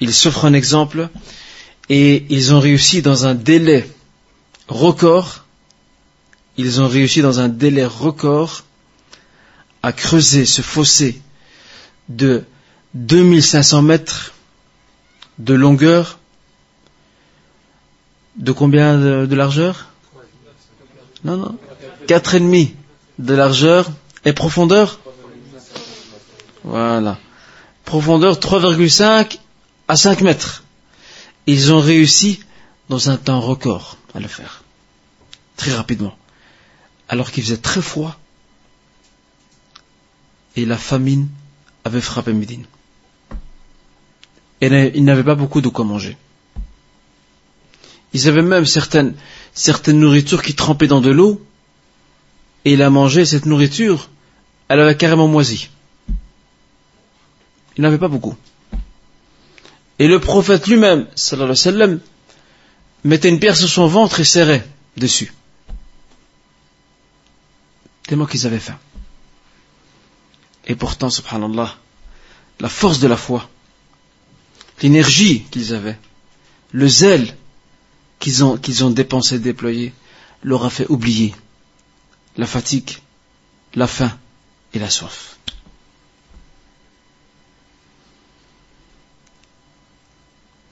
il s'offre un exemple et ils ont réussi dans un délai record, ils ont réussi dans un délai record à creuser ce fossé de 2500 mètres de longueur, de combien de, largeur? Non, non. Quatre et demi de largeur et profondeur? Voilà. Profondeur 3,5 à 5 mètres. Ils ont réussi dans un temps record à le faire. Très rapidement. Alors qu'il faisait très froid. Et la famine avait frappé Médine. Et ils n'avaient pas beaucoup de quoi manger. Ils avaient même certaines, certaines nourritures qui trempaient dans de l'eau, et il a mangé cette nourriture, elle avait carrément moisi. Il n'avait pas beaucoup. Et le prophète lui-même, sallallahu alayhi wa sallam, mettait une pierre sur son ventre et serrait dessus. Tellement qu'ils avaient faim. Et pourtant, subhanallah, la force de la foi, l'énergie qu'ils avaient, le zèle qu'ils ont, qu'ils ont dépensé, déployé, leur a fait oublier la fatigue, la faim et la soif.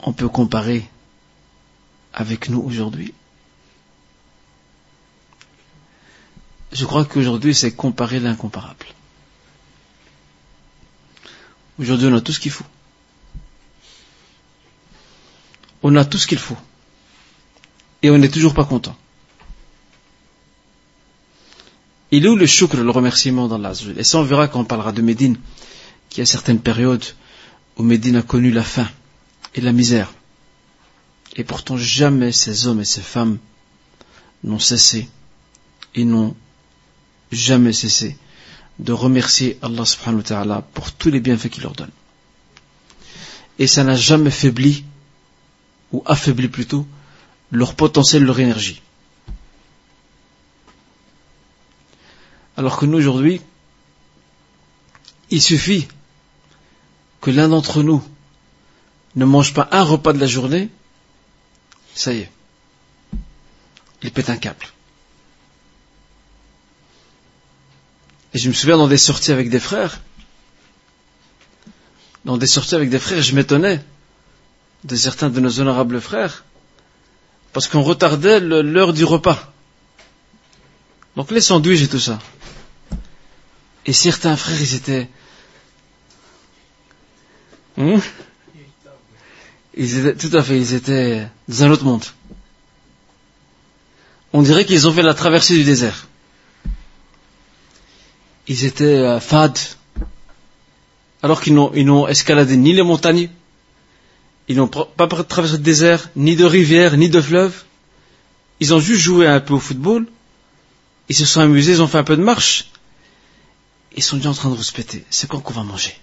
On peut comparer avec nous aujourd'hui? Je crois qu'aujourd'hui, c'est comparer l'incomparable. Aujourd'hui, on a tout ce qu'il faut. on a tout ce qu'il faut. Et on n'est toujours pas content. Il est où le choukr, le remerciement dans l'azul Et ça, on verra quand on parlera de Médine, qu'il y a certaines périodes où Médine a connu la faim et la misère. Et pourtant, jamais ces hommes et ces femmes n'ont cessé et n'ont jamais cessé de remercier Allah subhanahu wa ta'ala pour tous les bienfaits qu'il leur donne. Et ça n'a jamais faibli ou affaiblit plutôt leur potentiel, leur énergie. Alors que nous aujourd'hui, il suffit que l'un d'entre nous ne mange pas un repas de la journée, ça y est, il pète un câble. Et je me souviens dans des sorties avec des frères, dans des sorties avec des frères, je m'étonnais de certains de nos honorables frères, parce qu'on retardait l'heure du repas. Donc les sandwichs et tout ça. Et certains frères, ils étaient... Hmm? Ils étaient, tout à fait, ils étaient dans un autre monde. On dirait qu'ils ont fait la traversée du désert. Ils étaient euh, fades, alors qu'ils n'ont escaladé ni les montagnes, ils n'ont pas traversé de désert, ni de rivière, ni de fleuve. Ils ont juste joué un peu au football. Ils se sont amusés, ils ont fait un peu de marche. Ils sont déjà en train de respecter. C'est quand qu'on va manger?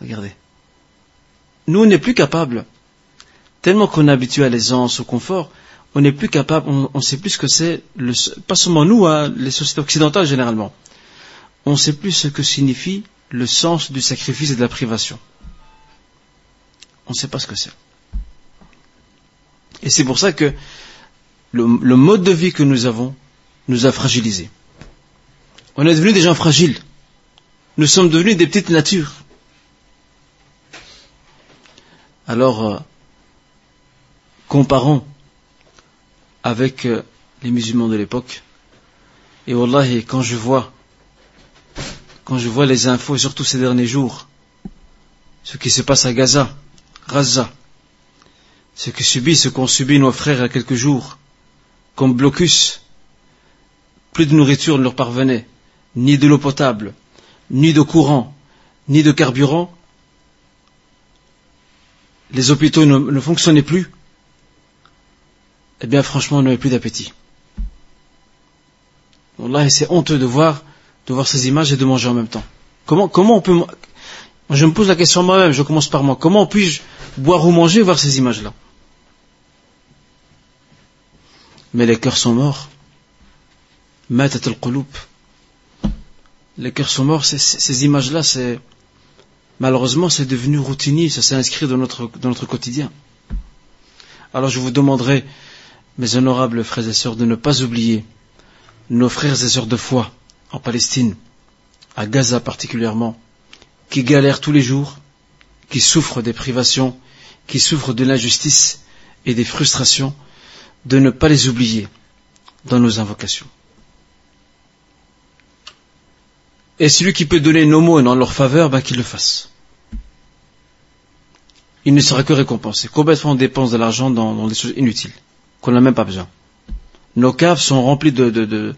Regardez. Nous, on n'est plus capable. Tellement qu'on est habitué à l'aisance, au confort, on n'est plus capable, on ne sait plus ce que c'est, pas seulement nous, hein, les sociétés occidentales généralement. On ne sait plus ce que signifie le sens du sacrifice et de la privation. On ne sait pas ce que c'est. Et c'est pour ça que le, mode de vie que nous avons nous a fragilisés. On est devenus des gens fragiles. Nous sommes devenus des petites natures. Alors, euh, comparons avec euh, les musulmans de l'époque. Et Wallah, quand je vois quand je vois les infos, surtout ces derniers jours, ce qui se passe à Gaza, Gaza, ce que subit, ce qu'ont subi nos frères il y a quelques jours, comme blocus, plus de nourriture ne leur parvenait, ni de l'eau potable, ni de courant, ni de carburant, les hôpitaux ne, fonctionnaient plus, eh bien franchement on n'avait plus d'appétit. Là, c'est honteux de voir, de voir ces images et de manger en même temps. Comment, comment on peut, je me pose la question moi-même, je commence par moi, comment puis-je boire ou manger et voir ces images-là? Mais les cœurs sont morts. Matat al Les cœurs sont morts, ces, images-là, c'est, malheureusement, c'est devenu routinier, ça s'est inscrit dans notre, dans notre quotidien. Alors je vous demanderai, mes honorables frères et sœurs, de ne pas oublier nos frères et sœurs de foi en Palestine, à Gaza particulièrement, qui galèrent tous les jours, qui souffrent des privations, qui souffrent de l'injustice et des frustrations, de ne pas les oublier dans nos invocations. Et celui qui peut donner nos mots en leur faveur, ben qu'il le fasse. Il ne sera que récompensé. Combien de fois on dépense de l'argent dans, des choses inutiles, qu'on n'a même pas besoin? Nos caves sont remplies de, de,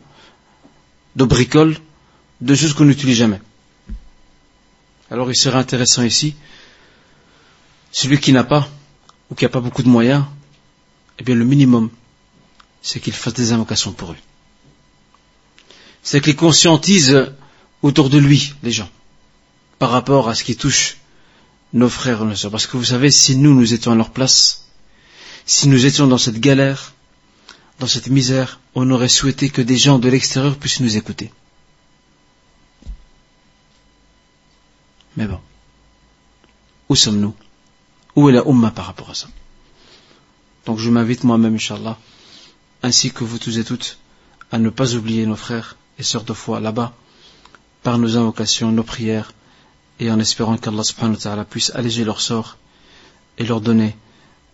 de bricoles, de choses qu'on n'utilise jamais. Alors il serait intéressant ici, celui qui n'a pas, ou qui n'a pas beaucoup de moyens, eh bien le minimum, c'est qu'il fasse des invocations pour eux. C'est qu'il conscientise autour de lui les gens, par rapport à ce qui touche nos frères et nos sœurs. Parce que vous savez, si nous, nous étions à leur place, si nous étions dans cette galère, dans cette misère, on aurait souhaité que des gens de l'extérieur puissent nous écouter. Mais bon, où sommes-nous? Où est la Ummah par rapport à ça? Donc je m'invite moi-même, Inch'Allah, ainsi que vous tous et toutes, à ne pas oublier nos frères et sœurs de foi là-bas, par nos invocations, nos prières, et en espérant qu'Allah subhanahu wa ta'ala puisse alléger leur sort et leur donner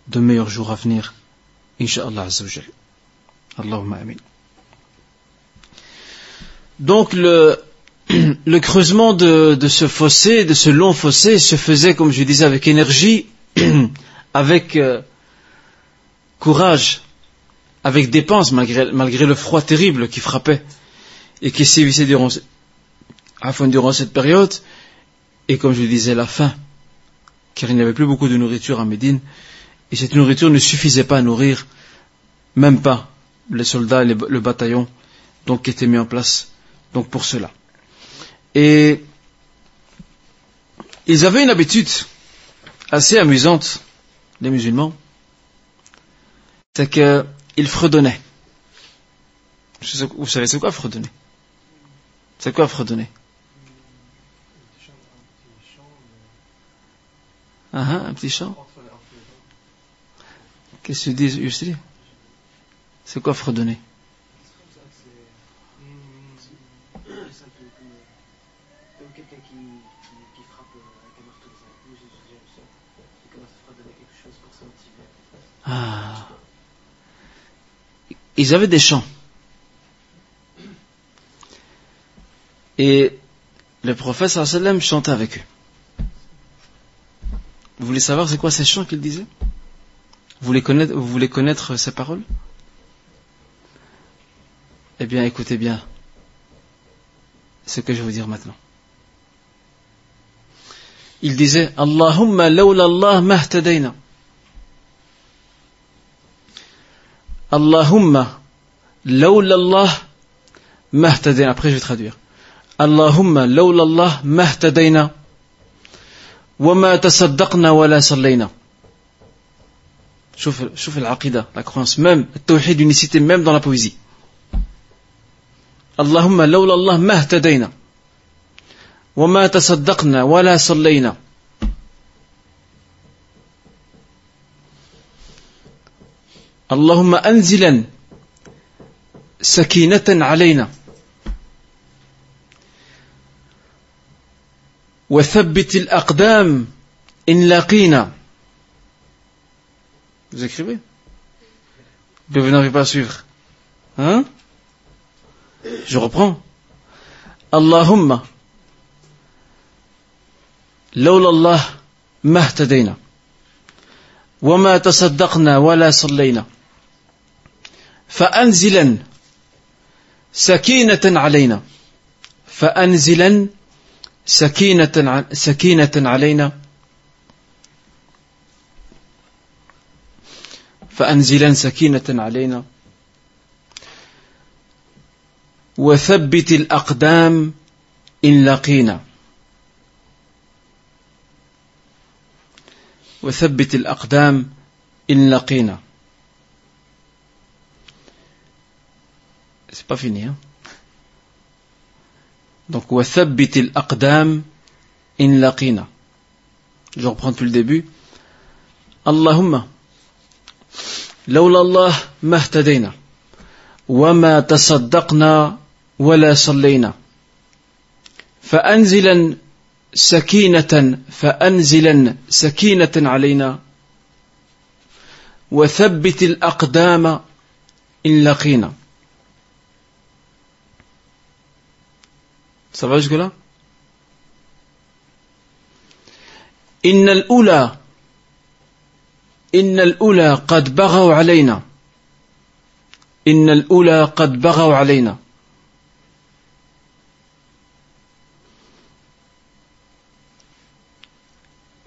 de meilleurs jours à venir. Inch'Allah Azzawajal. Allahumma amin. Donc le, creusement de, ce fossé, de ce long fossé, se faisait, comme je disais, avec énergie, avec euh, courage, avec dépense, malgré, malgré, le froid terrible qui frappait et qui sévissait durant, durant cette période, et comme je disais, la faim, car il n'y avait plus beaucoup de nourriture à Médine, et cette nourriture ne suffisait pas à nourrir, même pas les soldats et le bataillon, donc qui était mis en place, donc pour cela. Et ils avaient une habitude assez amusante, les musulmans, c'est qu'ils fredonnaient. Vous savez, c'est quoi fredonner? C'est quoi fredonner? Un petit chant Qu'est-ce que tu dis, C'est quoi fredonner? Ah. Ils avaient des chants. Et le prophète sallam chantait avec eux. Vous voulez savoir c'est quoi ces chants qu'il disait? Vous voulez, connaître, vous voulez connaître ces paroles? Eh bien, écoutez bien ce que je vais vous dire maintenant. Il disait Allahumma lawla Allah mahtadayna. Allahumma, Allah mahtadayna. Après, je vais traduire. Allahumma, Allah mahtadayna. وما تصدقنا ولا صلينا. شوف شوف العقيدة la croyance. التوحيد unicité même dans la poésie. اللهم لولا الله ما اهتدينا. وما تصدقنا ولا صلينا. اللهم أنزلا سكينة علينا. وثبت الأقدام إن لقينا Vous écrivez vous n'arrivez pas à suivre. Hein Je reprends. Allahumma, لولا الله ما اهتدينا وما تصدقنا ولا صلينا فأنزلا سكينة علينا فأنزلا سكينة سكينة علينا. فأنزلا سكينة علينا. وثبت الأقدام إن لقينا. وثبت الأقدام إن لقينا. C'est pas fini, hein. Donc, وثبت الأقدام إن لقينا Je reprends depuis le début. اللهم لولا الله ما اهتدينا وما تصدقنا ولا صلينا فأنزلا سكينة فأنزلا سكينة علينا وثبت الأقدام إن لقينا Ça va jusque-là? إن الأولى إن الأولى قد بغوا علينا إن الأولى قد بغوا علينا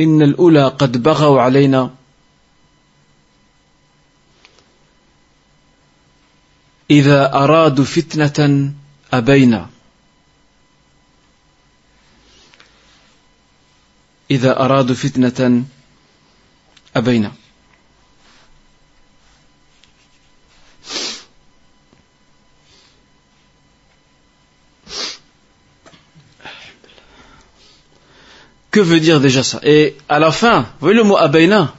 إن الأولى قد بغوا علينا إذا أرادوا فتنة أبينا إذا أرادوا فتنة أبينا Que veut dire déjà ça Et à la fin, vous voyez le mot Abayna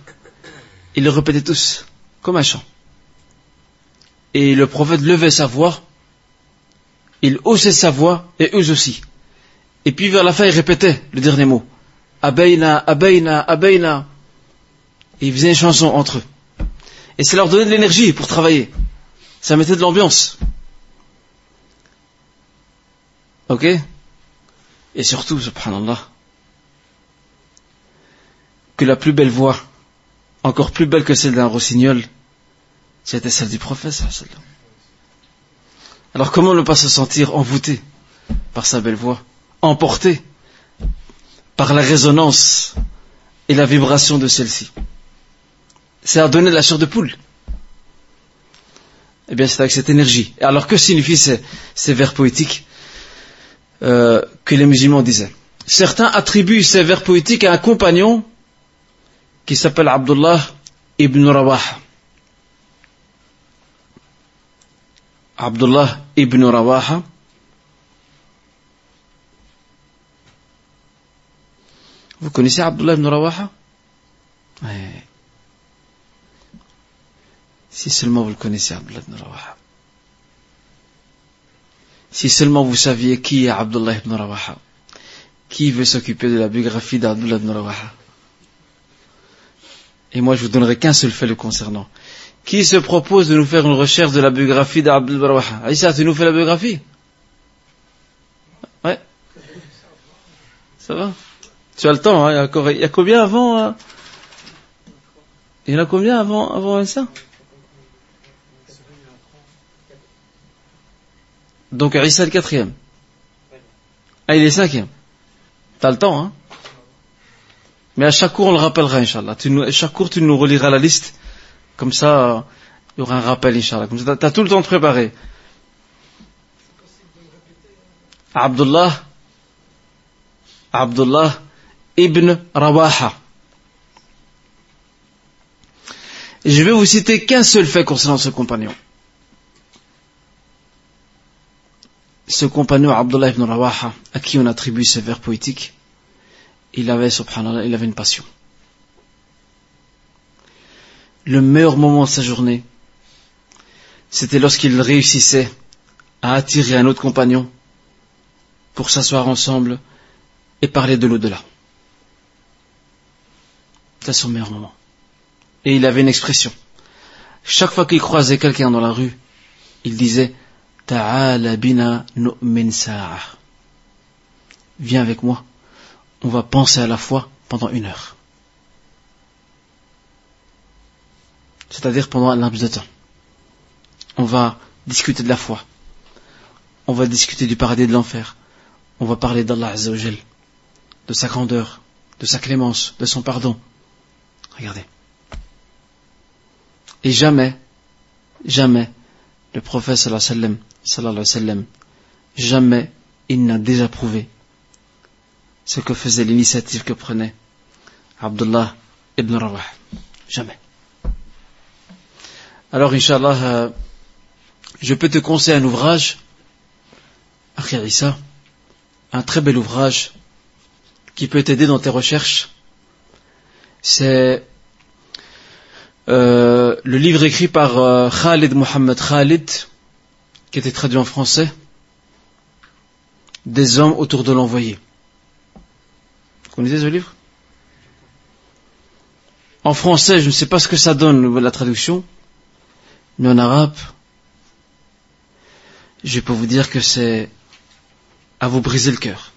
Ils le répétaient tous, comme un chant. Et le prophète levait sa voix, il haussait sa voix, et eux aussi. Et puis vers la fin, il répétait le dernier mot. Abayna, Abayna, Abayna. Et ils faisaient une chanson entre eux. Et ça leur donnait de l'énergie pour travailler. Ça mettait de l'ambiance. Ok? Et surtout, subhanallah, que la plus belle voix, encore plus belle que celle d'un rossignol, c'était celle du prophète. Alors comment ne pas se sentir envoûté par sa belle voix, emporté par la résonance et la vibration de celle-ci C'est à donner de la chair de poule. Eh bien, c'est avec cette énergie. Alors, que signifient ces, vers poétiques euh, que les musulmans disaient? Certains attribuent ces vers poétiques à un compagnon qui s'appelle Abdullah ibn Rawaha. Abdullah ibn Rawaha. Vous connaissez Abdullah ibn Rawaha? Ouais. Si seulement vous le connaissez, Abdullah ibn Rawaha. Si seulement vous saviez qui est Abdullah ibn Rawaha. Qui veut s'occuper de la biographie d'Abdullah ibn Rawaha? Et moi, je vous donnerai qu'un seul fait le concernant. Qui se propose de nous faire une recherche de la biographie d'Abdul Barawah Aïssa, tu nous fais la biographie? Ouais. Ça va? Tu as le temps, hein il, y a combien avant hein Il y en a combien avant, avant ça Donc Aïssa le quatrième. Ah, il est cinquième. T'as le temps, hein mais à chaque cours, on le rappellera, Inch'Allah. Chaque cours, tu nous reliras la liste. Comme ça, il y aura un rappel, Inch'Allah. Comme ça, tu as tout le temps de préparer. Abdullah, Abdullah ibn Rawaha. Je vais vous citer qu'un seul fait concernant ce compagnon. Ce compagnon, Abdullah ibn Rawaha, à qui on attribue ce vers poétique, il avait, subhanallah, il avait une passion. Le meilleur moment de sa journée, c'était lorsqu'il réussissait à attirer un autre compagnon pour s'asseoir ensemble et parler de l'au-delà. C'était son meilleur moment. Et il avait une expression. Chaque fois qu'il croisait quelqu'un dans la rue, il disait Ta'ala bina nu'min Viens avec moi on va penser à la foi pendant une heure. c'est-à-dire pendant un laps de temps. On va discuter de la foi. On va discuter du paradis de l'enfer. On va parler d'Allah Azzawajal, de sa grandeur, de sa clémence, de son pardon. Regardez. Et jamais, jamais, le prophète sallallahu alayhi wa sallam, jamais il n'a désapprouvé ce que faisait l'initiative que prenait Abdullah ibn Rawah. Jamais. Alors, Inch'Allah, euh, je peux te conseiller un ouvrage, un très bel ouvrage qui peut t'aider dans tes recherches. C'est euh, le livre écrit par euh, Khalid Mohammed Khalid, qui était traduit en français, Des hommes autour de l'envoyé. Vous connaissez ce livre? En français, je ne sais pas ce que ça donne, la traduction, mais en arabe, je peux vous dire que c'est à vous briser le cœur.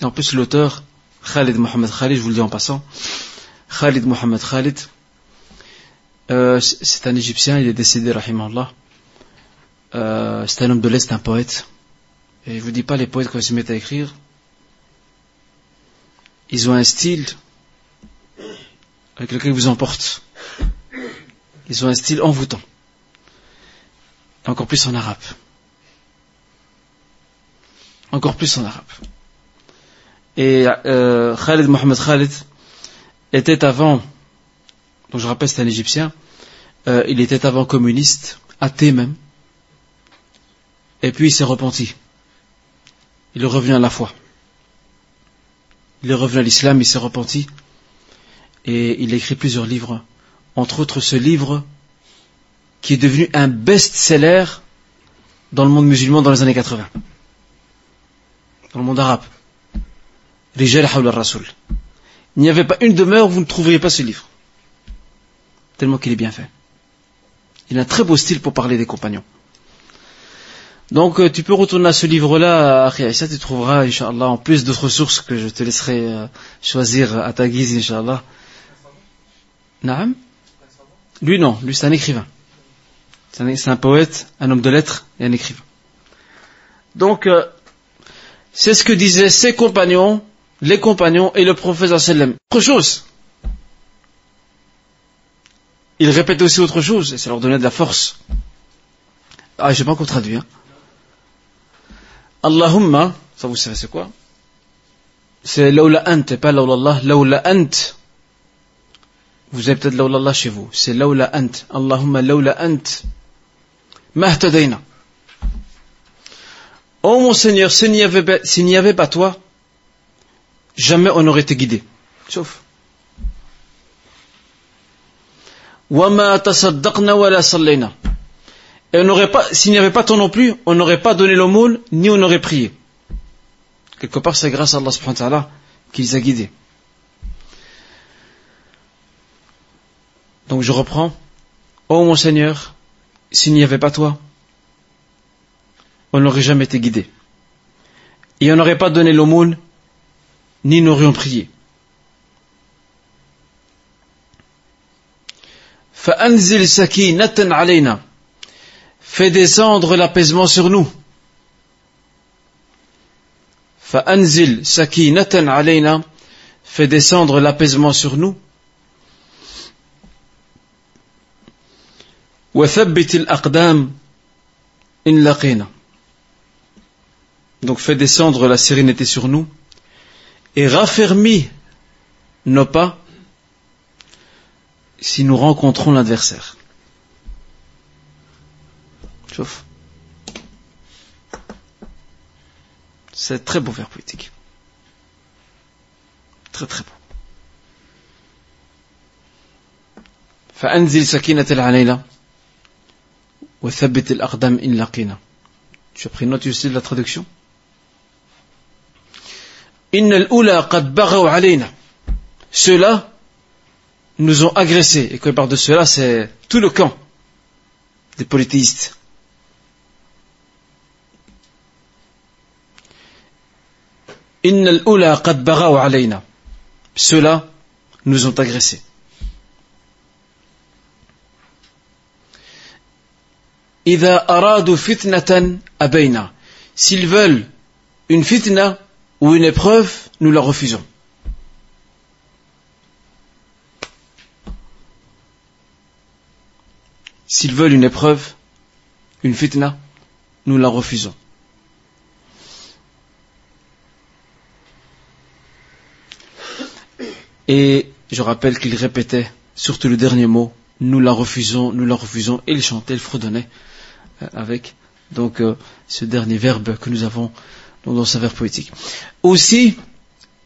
Et en plus, l'auteur, Khalid Mohamed Khalid, je vous le dis en passant, Khalid Mohamed Khalid, euh, c'est un Égyptien, il est décédé, rahimahullah. Euh, c'est un homme de l'Est, un poète. Et je vous dis pas les poètes quand ils se mettent à écrire, ils ont un style avec lequel ils vous emportent. Ils ont un style envoûtant. Encore plus en arabe. Encore plus en arabe. Et euh, Khalid Mohamed Khalid était avant, donc je rappelle c'est un Égyptien, euh, il était avant communiste, athée même, et puis il s'est repenti. Il est revenu à la foi. Il est revenu à l'islam, il s'est repenti, et il a écrit plusieurs livres entre autres ce livre qui est devenu un best-seller dans le monde musulman dans les années 80. Dans le monde arabe. Rijal Rasul. Il n'y avait pas une demeure où vous ne trouveriez pas ce livre. Tellement qu'il est bien fait. Il a un très beau style pour parler des compagnons. Donc euh, tu peux retourner à ce livre-là, à tu trouveras, Inch'Allah, en plus d'autres sources que je te laisserai euh, choisir à ta guise, Inch'Allah. Naam? Lui, non. Lui, c'est un écrivain. C'est un, poète, un homme de lettres et un écrivain. Donc, euh, c'est ce que disaient ses compagnons, les compagnons et le prophète sallam. Autre chose. Il répète aussi autre chose, et ça leur donnait de la force. Ah, je n'ai pas encore traduit. Hein. Allahumma, ça vous savez c'est quoi? C'est laula ant, pas laula Allah, laula ant. Vous avez peut-être laula chez vous. C'est laula ant. Allahumma laula ant. Mahtadayna. Oh mon Seigneur, s'il n'y avait, n'y avait pas toi, jamais on n'aurait été guidé. Sauf. Et on n'aurait pas, s'il n'y avait pas toi non plus, on n'aurait pas donné l'aumône, ni on n'aurait prié. Quelque part, c'est grâce à Allah subhanahu wa ta'ala qui les a guidés. Donc je reprends. Oh mon Seigneur, s'il n'y avait pas toi, on n'aurait jamais été guidé. Et on n'aurait pas donné l'aumône, ni n'aurions prié. فأنزل سكينة علينا Fais descendre l'apaisement sur nous. فأنزل سكينة علينا Fais descendre l'apaisement sur nous. donc fais descendre la sérénité sur nous et raffermis nos pas si nous rencontrons l'adversaire. Sauf. C'est très beau vers poétique. Très très beau. فأنزل سكينة علينا وثبت الأقدام إن لقينا Tu as pris note aussi de la traduction Ceux-là nous ont agressés. Et quand il parle de cela, c'est tout le camp des polythéistes. Ceux-là nous ont agressés. S'ils veulent une fitna, ou une épreuve, nous la refusons. S'ils veulent une épreuve, une fitna, nous la refusons. Et je rappelle qu'il répétait, surtout le dernier mot, nous la refusons, nous la refusons, et il chantait, il fredonnait euh, avec donc euh, ce dernier verbe que nous avons dans sa verbe poétique. Aussi,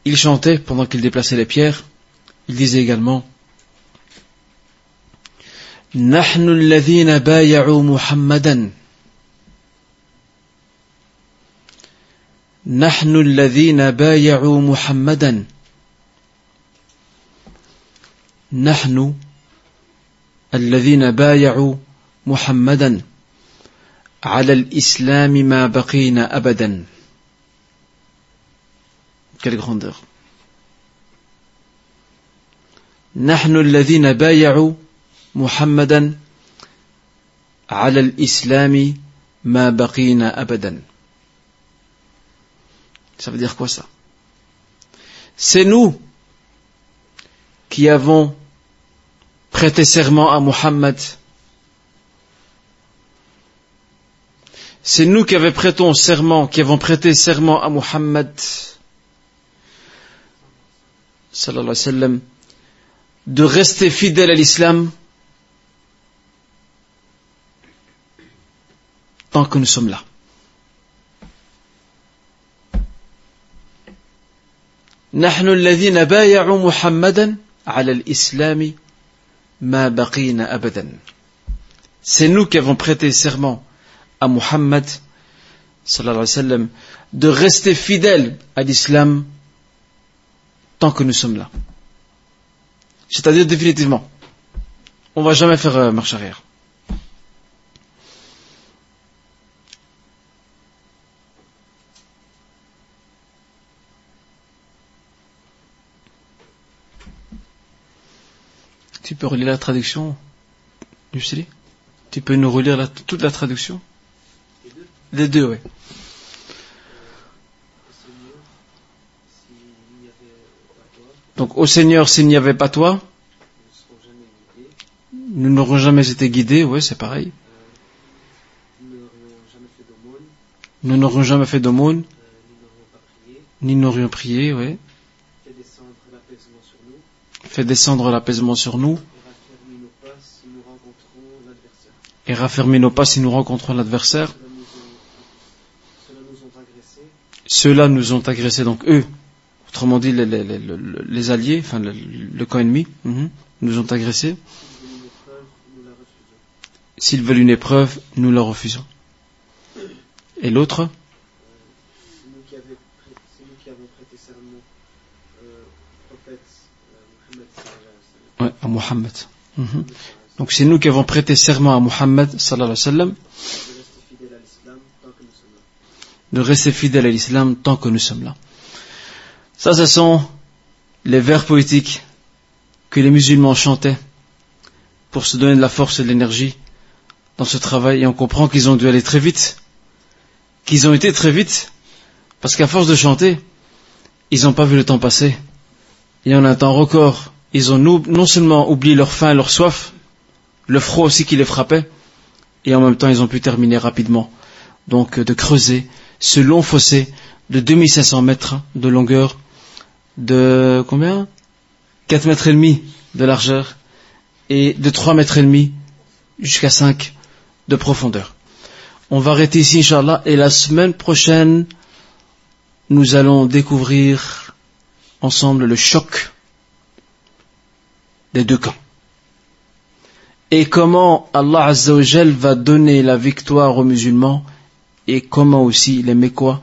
il chantait pendant qu'il déplaçait les pierres, il disait également نحن الذين بايعوا محمدا نحن الذين بايعوا محمدا نحن الذين بايعوا محمدا على الإسلام ما بقينا أبدا Quelle grandeur. نحن الذين بايعوا محمدا على الإسلام ما بقينا أبدا Ça veut dire quoi ça C'est nous qui avons prêté serment à Muhammad. C'est nous qui avons prêté serment, qui avons prêté serment à Muhammad, Sallallahu alayhi wa sallam, de rester fidèle à l'islam tant que nous sommes là. نحن الذين بايعوا محمدا على الإسلام ما بقينا أبدا C'est nous qui avons prêté serment à Muhammad sallallahu alayhi wa sallam de rester fidèle à l'islam tant que nous sommes là. C'est-à-dire définitivement. On ne va jamais faire euh, marche arrière. Tu peux relire la traduction du Tu peux nous relire toute la traduction? Les deux, oui. Donc, au Seigneur, s'il n'y avait pas toi, nous n'aurions jamais été guidés, oui, c'est pareil. Nous n'aurions jamais fait d'aumône, ni n'aurions prié, oui fait descendre l'apaisement sur nous. Et raffermir nos pas si nous rencontrons l'adversaire. Ceux-là nous ont agressés, donc eux, autrement dit les, alliés, enfin le, camp ennemi, mhm, nous ont agressés. S'ils veulent une épreuve, nous leur refusons. Et l'autre? À Muhammad. Mhm. Donc c'est nous qui avons prêté serment à Muhammad sallallahu alayhi wa sallam de rester fidèle à l'islam tant que nous sommes là. Ça, ce sont les vers poétiques que les musulmans chantaient pour se donner de la force et de l'énergie dans ce travail. Et on comprend qu'ils ont dû aller très vite, qu'ils ont été très vite parce qu'à force de chanter, ils n'ont pas vu le temps passer. Et en un temps record ils ont non seulement oublié leur faim, leur soif, le froid aussi qui les frappait, et en même temps ils ont pu terminer rapidement. Donc de creuser ce long fossé de 2500 mètres de longueur, de combien? 4 mètres et demi de largeur et de 3 mètres et demi jusqu'à 5 de profondeur. On va arrêter ici, Inch'Allah, et la semaine prochaine, nous allons découvrir ensemble le choc des deux camps. Et comment Allah Azzawajal va donner la victoire aux musulmans et comment aussi les Mécois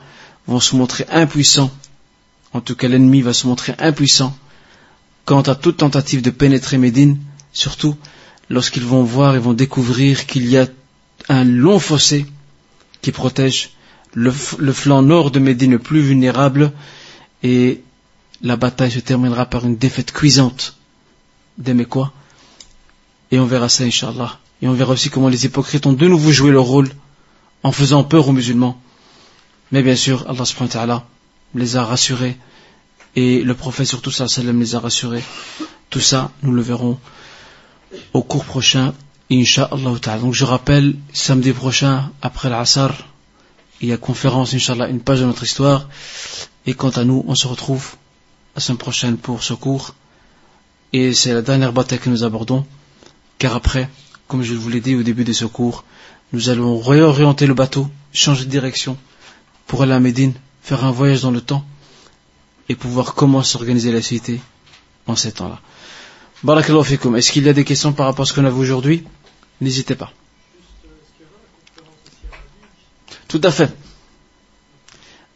vont se montrer impuissants, en tout cas l'ennemi va se montrer impuissant quant à toute tentative de pénétrer Médine, surtout lorsqu'ils vont voir et vont découvrir qu'il y a un long fossé qui protège le, flanc nord de Médine le plus vulnérable et la bataille se terminera par une défaite cuisante des quoi Et on verra ça, Inch'Allah, Et on verra aussi comment les hypocrites ont de nouveau joué leur rôle en faisant peur aux musulmans. Mais bien sûr, Allah subhanahu wa ta'ala les a rassurés et le prophète surtout sallam les a rassurés. Tout ça, nous le verrons au cours prochain, Inch'Allah ta'ala. Donc je rappelle, samedi prochain, après l'Asr, il y a conférence, Inch'Allah, une page de notre histoire. Et quant à nous, on se retrouve la semaine prochaine pour ce cours. Et c'est la dernière bataille que nous abordons, car après, comme je vous l'ai dit au début de ce cours, nous allons réorienter le bateau, changer de direction, pour aller à Médine, faire un voyage dans le temps, et pouvoir comment s'organiser la cité en ces temps-là. Barakallahu fikum. Est-ce qu'il y a des questions par rapport à ce qu'on a vu aujourd'hui? N'hésitez pas. Tout à fait.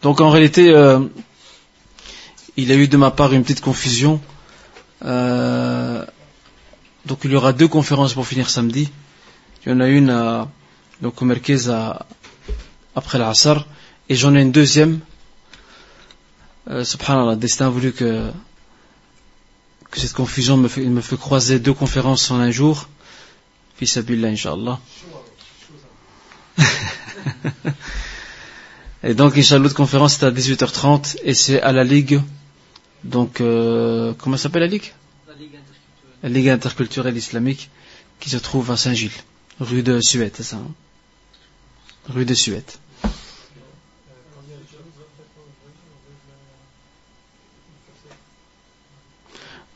Donc en réalité, euh, il y a eu de ma part une petite confusion. Euh, donc il y aura deux conférences pour finir samedi. Il y en a une à, donc au Merkez après l'Asr et j'en ai une deuxième. Euh, subhanallah, destin a voulu que, que cette confusion me fait, me fait croiser deux conférences en un jour. Fils Inch'Allah. et donc, Inch'Allah, l'autre conférence c'est à 18h30 et c'est à la Ligue. Donc, euh, comment s'appelle la Ligue? La Ligue interculturelle islamique qui se trouve à Saint-Gilles, rue de Suède, c'est ça hein? Rue de Suède.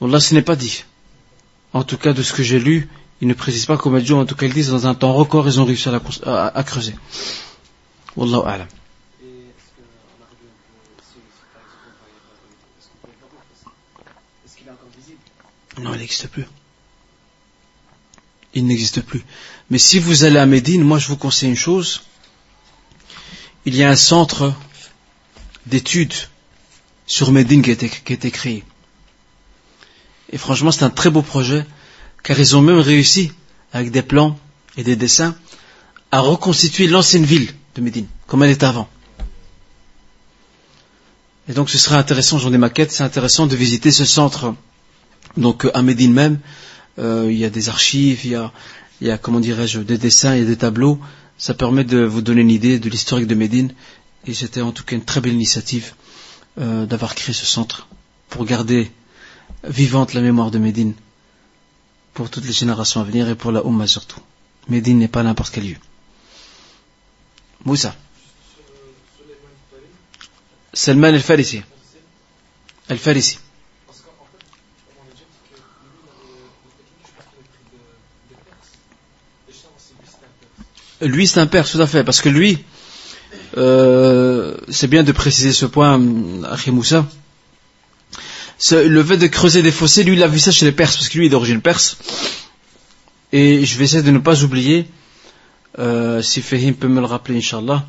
Là, ce n'est pas dit. En tout cas, de ce que j'ai lu, il ne précise pas comment Dieu, en tout cas, ils disent dans un temps record, ils ont réussi à, à creuser. Wallahu a'lam. Non, il n'existe plus. Il n'existe plus. Mais si vous allez à Médine, moi je vous conseille une chose. Il y a un centre d'études sur Médine qui a été, qui a été créé. Et franchement, c'est un très beau projet, car ils ont même réussi, avec des plans et des dessins, à reconstituer l'ancienne ville de Médine, comme elle était avant. Et donc ce serait intéressant, j'en ai maquette, c'est intéressant de visiter ce centre. Donc à Médine même, euh, il y a des archives, il y a, il y a comment dirais-je, des dessins, il y a des tableaux. Ça permet de vous donner une idée de l'historique de Médine. Et c'était en tout cas une très belle initiative euh, d'avoir créé ce centre pour garder vivante la mémoire de Médine pour toutes les générations à venir et pour la Ummah surtout. Médine n'est pas n'importe quel lieu. Moussa. Salman el-Farisi. El-Farisi. Lui, c'est un père, tout à fait, parce que lui, euh, c'est bien de préciser ce point, Achim Moussa, le fait de creuser des fossés, lui, il a vu ça chez les Perses, parce que lui est d'origine perse. Et je vais essayer de ne pas oublier, euh, si Fahim peut me le rappeler, Inch'Allah.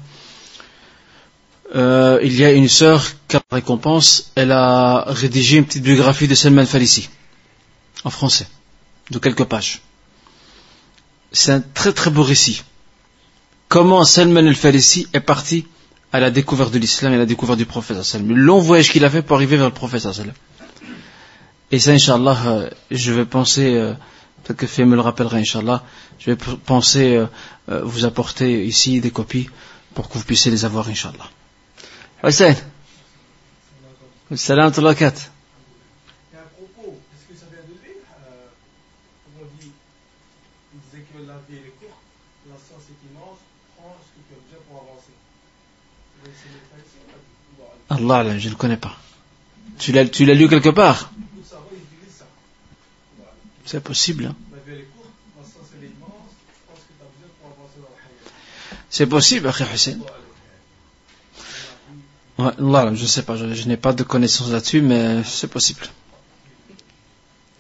Euh, il y a une sœur, la récompense, elle a rédigé une petite biographie de Salman Farisi, en français, de quelques pages. C'est un très très beau récit. Comment Salman al-Farisi est parti à la découverte de l'islam et à la découverte du prophète Le long voyage qu'il a fait pour arriver vers le prophète et ça, Inch'Allah, euh, je vais penser, euh, peut-être que Fé me le rappellera, Inch'Allah, je vais penser euh, vous apporter ici des copies pour que vous puissiez les avoir, Inch'Allah. Hussein. Salam tu avancer. Allah, je ne le connais pas. Tu l'as lu quelque part? C'est possible. Hein. C'est possible, Hussein. Ouais, là, je ne sais pas, je, je n'ai pas de connaissances là-dessus, mais c'est possible.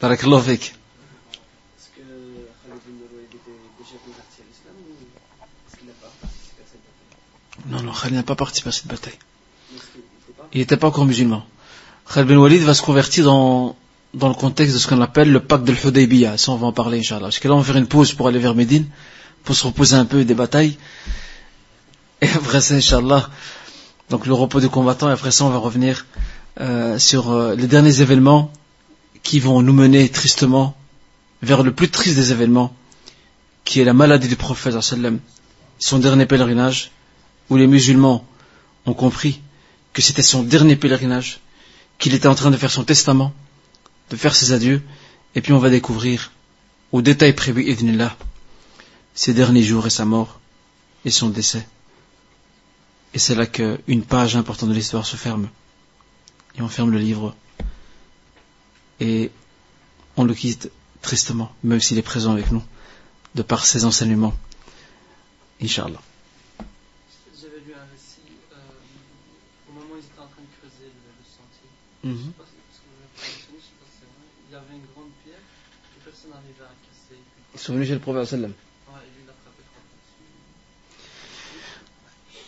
Barakallahu fik. Non, non, Khalid n'a pas participé à cette bataille. Il n'était pas encore musulman. Khalid bin Walid va se convertir dans, dans le contexte de ce qu'on appelle le pacte de l'Hudaybiyah. Ça, on va en parler, Inch'Allah. Parce que là, on va faire une pause pour aller vers Médine, pour se reposer un peu des batailles. Et après ça, Inch'Allah, donc le repos du combattant, et après ça, on va revenir euh, sur euh, les derniers événements qui vont nous mener tristement vers le plus triste des événements, qui est la maladie du prophète, son dernier pèlerinage, où les musulmans ont compris que c'était son dernier pèlerinage, qu'il était en train de faire son testament, de faire ses adieux, et puis on va découvrir, au détail prévu, là, ses derniers jours et sa mort, et son décès. Et c'est là qu'une page importante de l'histoire se ferme. Et on ferme le livre. Et on le quitte tristement, même s'il est présent avec nous, de par ses enseignements. Inch'Allah. J'avais lu un récit, euh, au moment où ils étaient en train de creuser le, sentier. Mm -hmm. pas, il y avait une grande pierre que personne n'arrivait à casser. Ils sont venus chez le prophète.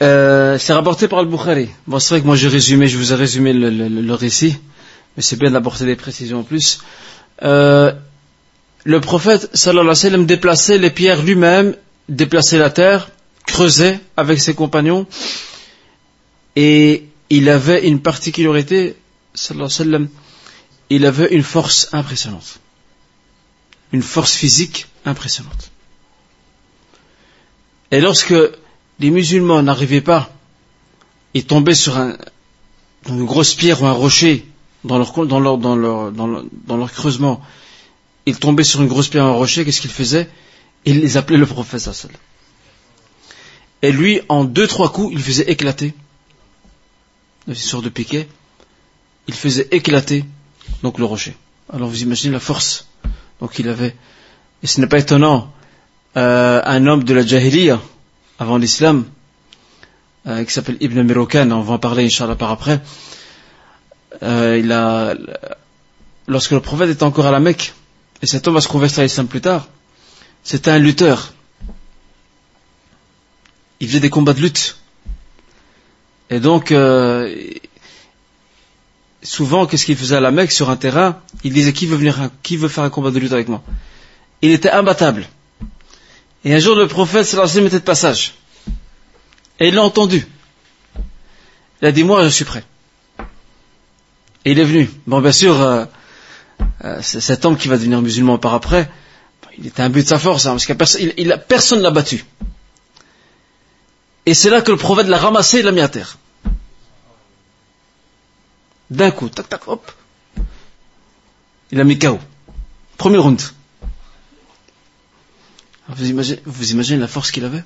Euh, c'est rapporté par le Bukhari. Bon, c'est vrai que moi j'ai résumé, je vous ai résumé le récit, mais c'est bien d'apporter des précisions en plus. Euh, le prophète sallallahu alayhi wa sallam déplaçait les pierres lui-même, déplaçait la terre, creusait avec ses compagnons, et il avait une particularité, sallallahu alayhi wa sallam, il avait une force impressionnante, une force physique impressionnante. Et lorsque les musulmans n'arrivaient pas, ils tombaient sur un, une grosse pierre ou un rocher dans leur, leur, dans leur, dans leur, creusement, ils tombaient sur une grosse pierre ou un rocher, qu'est-ce qu'ils faisaient? Ils les appelaient le prophète. Et lui, en deux, trois coups, il faisait éclater, une de piquet, il faisait éclater donc le rocher. Alors vous imaginez la force donc il avait. Et ce n'est pas étonnant, euh, un homme de la Jahiliya, avant l'islam, euh, qui s'appelle Ibn Mirokan, on va en parler Inch'Allah par après, euh, il a, lorsque le prophète était encore à la Mecque, et cet homme va se convertir à l'islam plus tard, c'était un lutteur. Il faisait des combats de lutte. Et donc, euh, souvent, qu'est-ce qu'il faisait à la Mecque sur un terrain Il disait qui veut venir, qui veut faire un combat de lutte avec moi? Il était imbattable. Et un jour, le prophète sallallahu mettait de passage. Et il l'a entendu. Il a dit, moi, je suis prêt. Et il est venu. Bon, bien sûr, euh, euh, cet homme qui va devenir musulman par après, il était un but de sa force, hein, parce que personne, personne l'a battu. Et c'est là que le prophète l'a ramassé et l'a mis à terre. D'un coup, tac, tac, hop. Il a mis KO. Premier round. Vous imaginez, la force qu'il avait?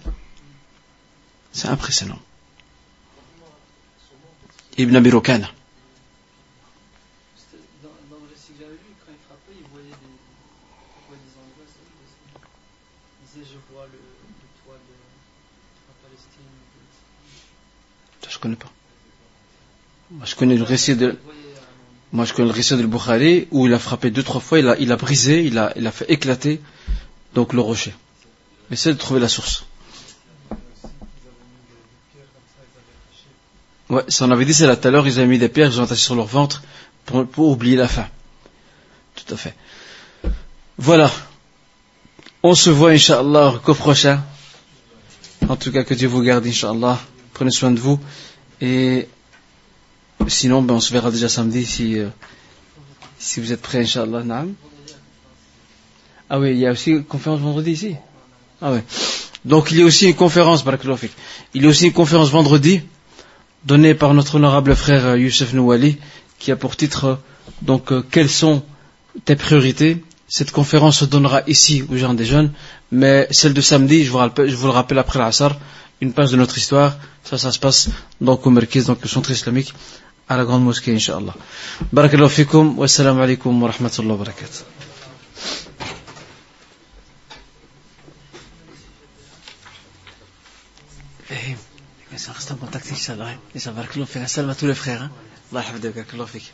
C'est impressionnant. Ibn Abi Rokana. Je connais pas. Moi, je connais le récit de. Moi, je connais le récit de Bukhari où il a frappé deux, trois fois, il a, il a brisé, il a, il a fait éclater donc le rocher. Essaie de trouver la source. Ouais, ça on avait dit c'est là tout à l'heure, ils avaient mis des pierres, ils ont attaché sur leur ventre pour, pour oublier la faim. Tout à fait. Voilà. On se voit, Inch'Allah, qu'au prochain. En tout cas, que Dieu vous garde, Inch'Allah. Prenez soin de vous. Et sinon, ben, on se verra déjà samedi si, euh, si vous êtes prêts, Inch'Allah. Ah oui, il y a aussi une conférence vendredi ici. Ah. Donc il y a aussi une conférence, il y a aussi une conférence vendredi donnée par notre honorable frère euh, Youssef Nouali qui a pour titre euh, donc euh, quelles sont tes priorités? Cette conférence se donnera ici aux gens des jeunes, mais celle de samedi, je vous, le rappelle après l'Assar, une page de notre histoire, ça, ça se passe donc au Merkiz, donc le centre islamique, à la grande mosquée, Inch'Allah. Barakallahu wassalamu alaikum wa rahmatullahi wa barakatuh. Ça reste en contact, Inch'Allah. Inch'Allah, barakallahu fik. Salam à tous les frères. Hein. Allah yahfadek, barakallahu fik.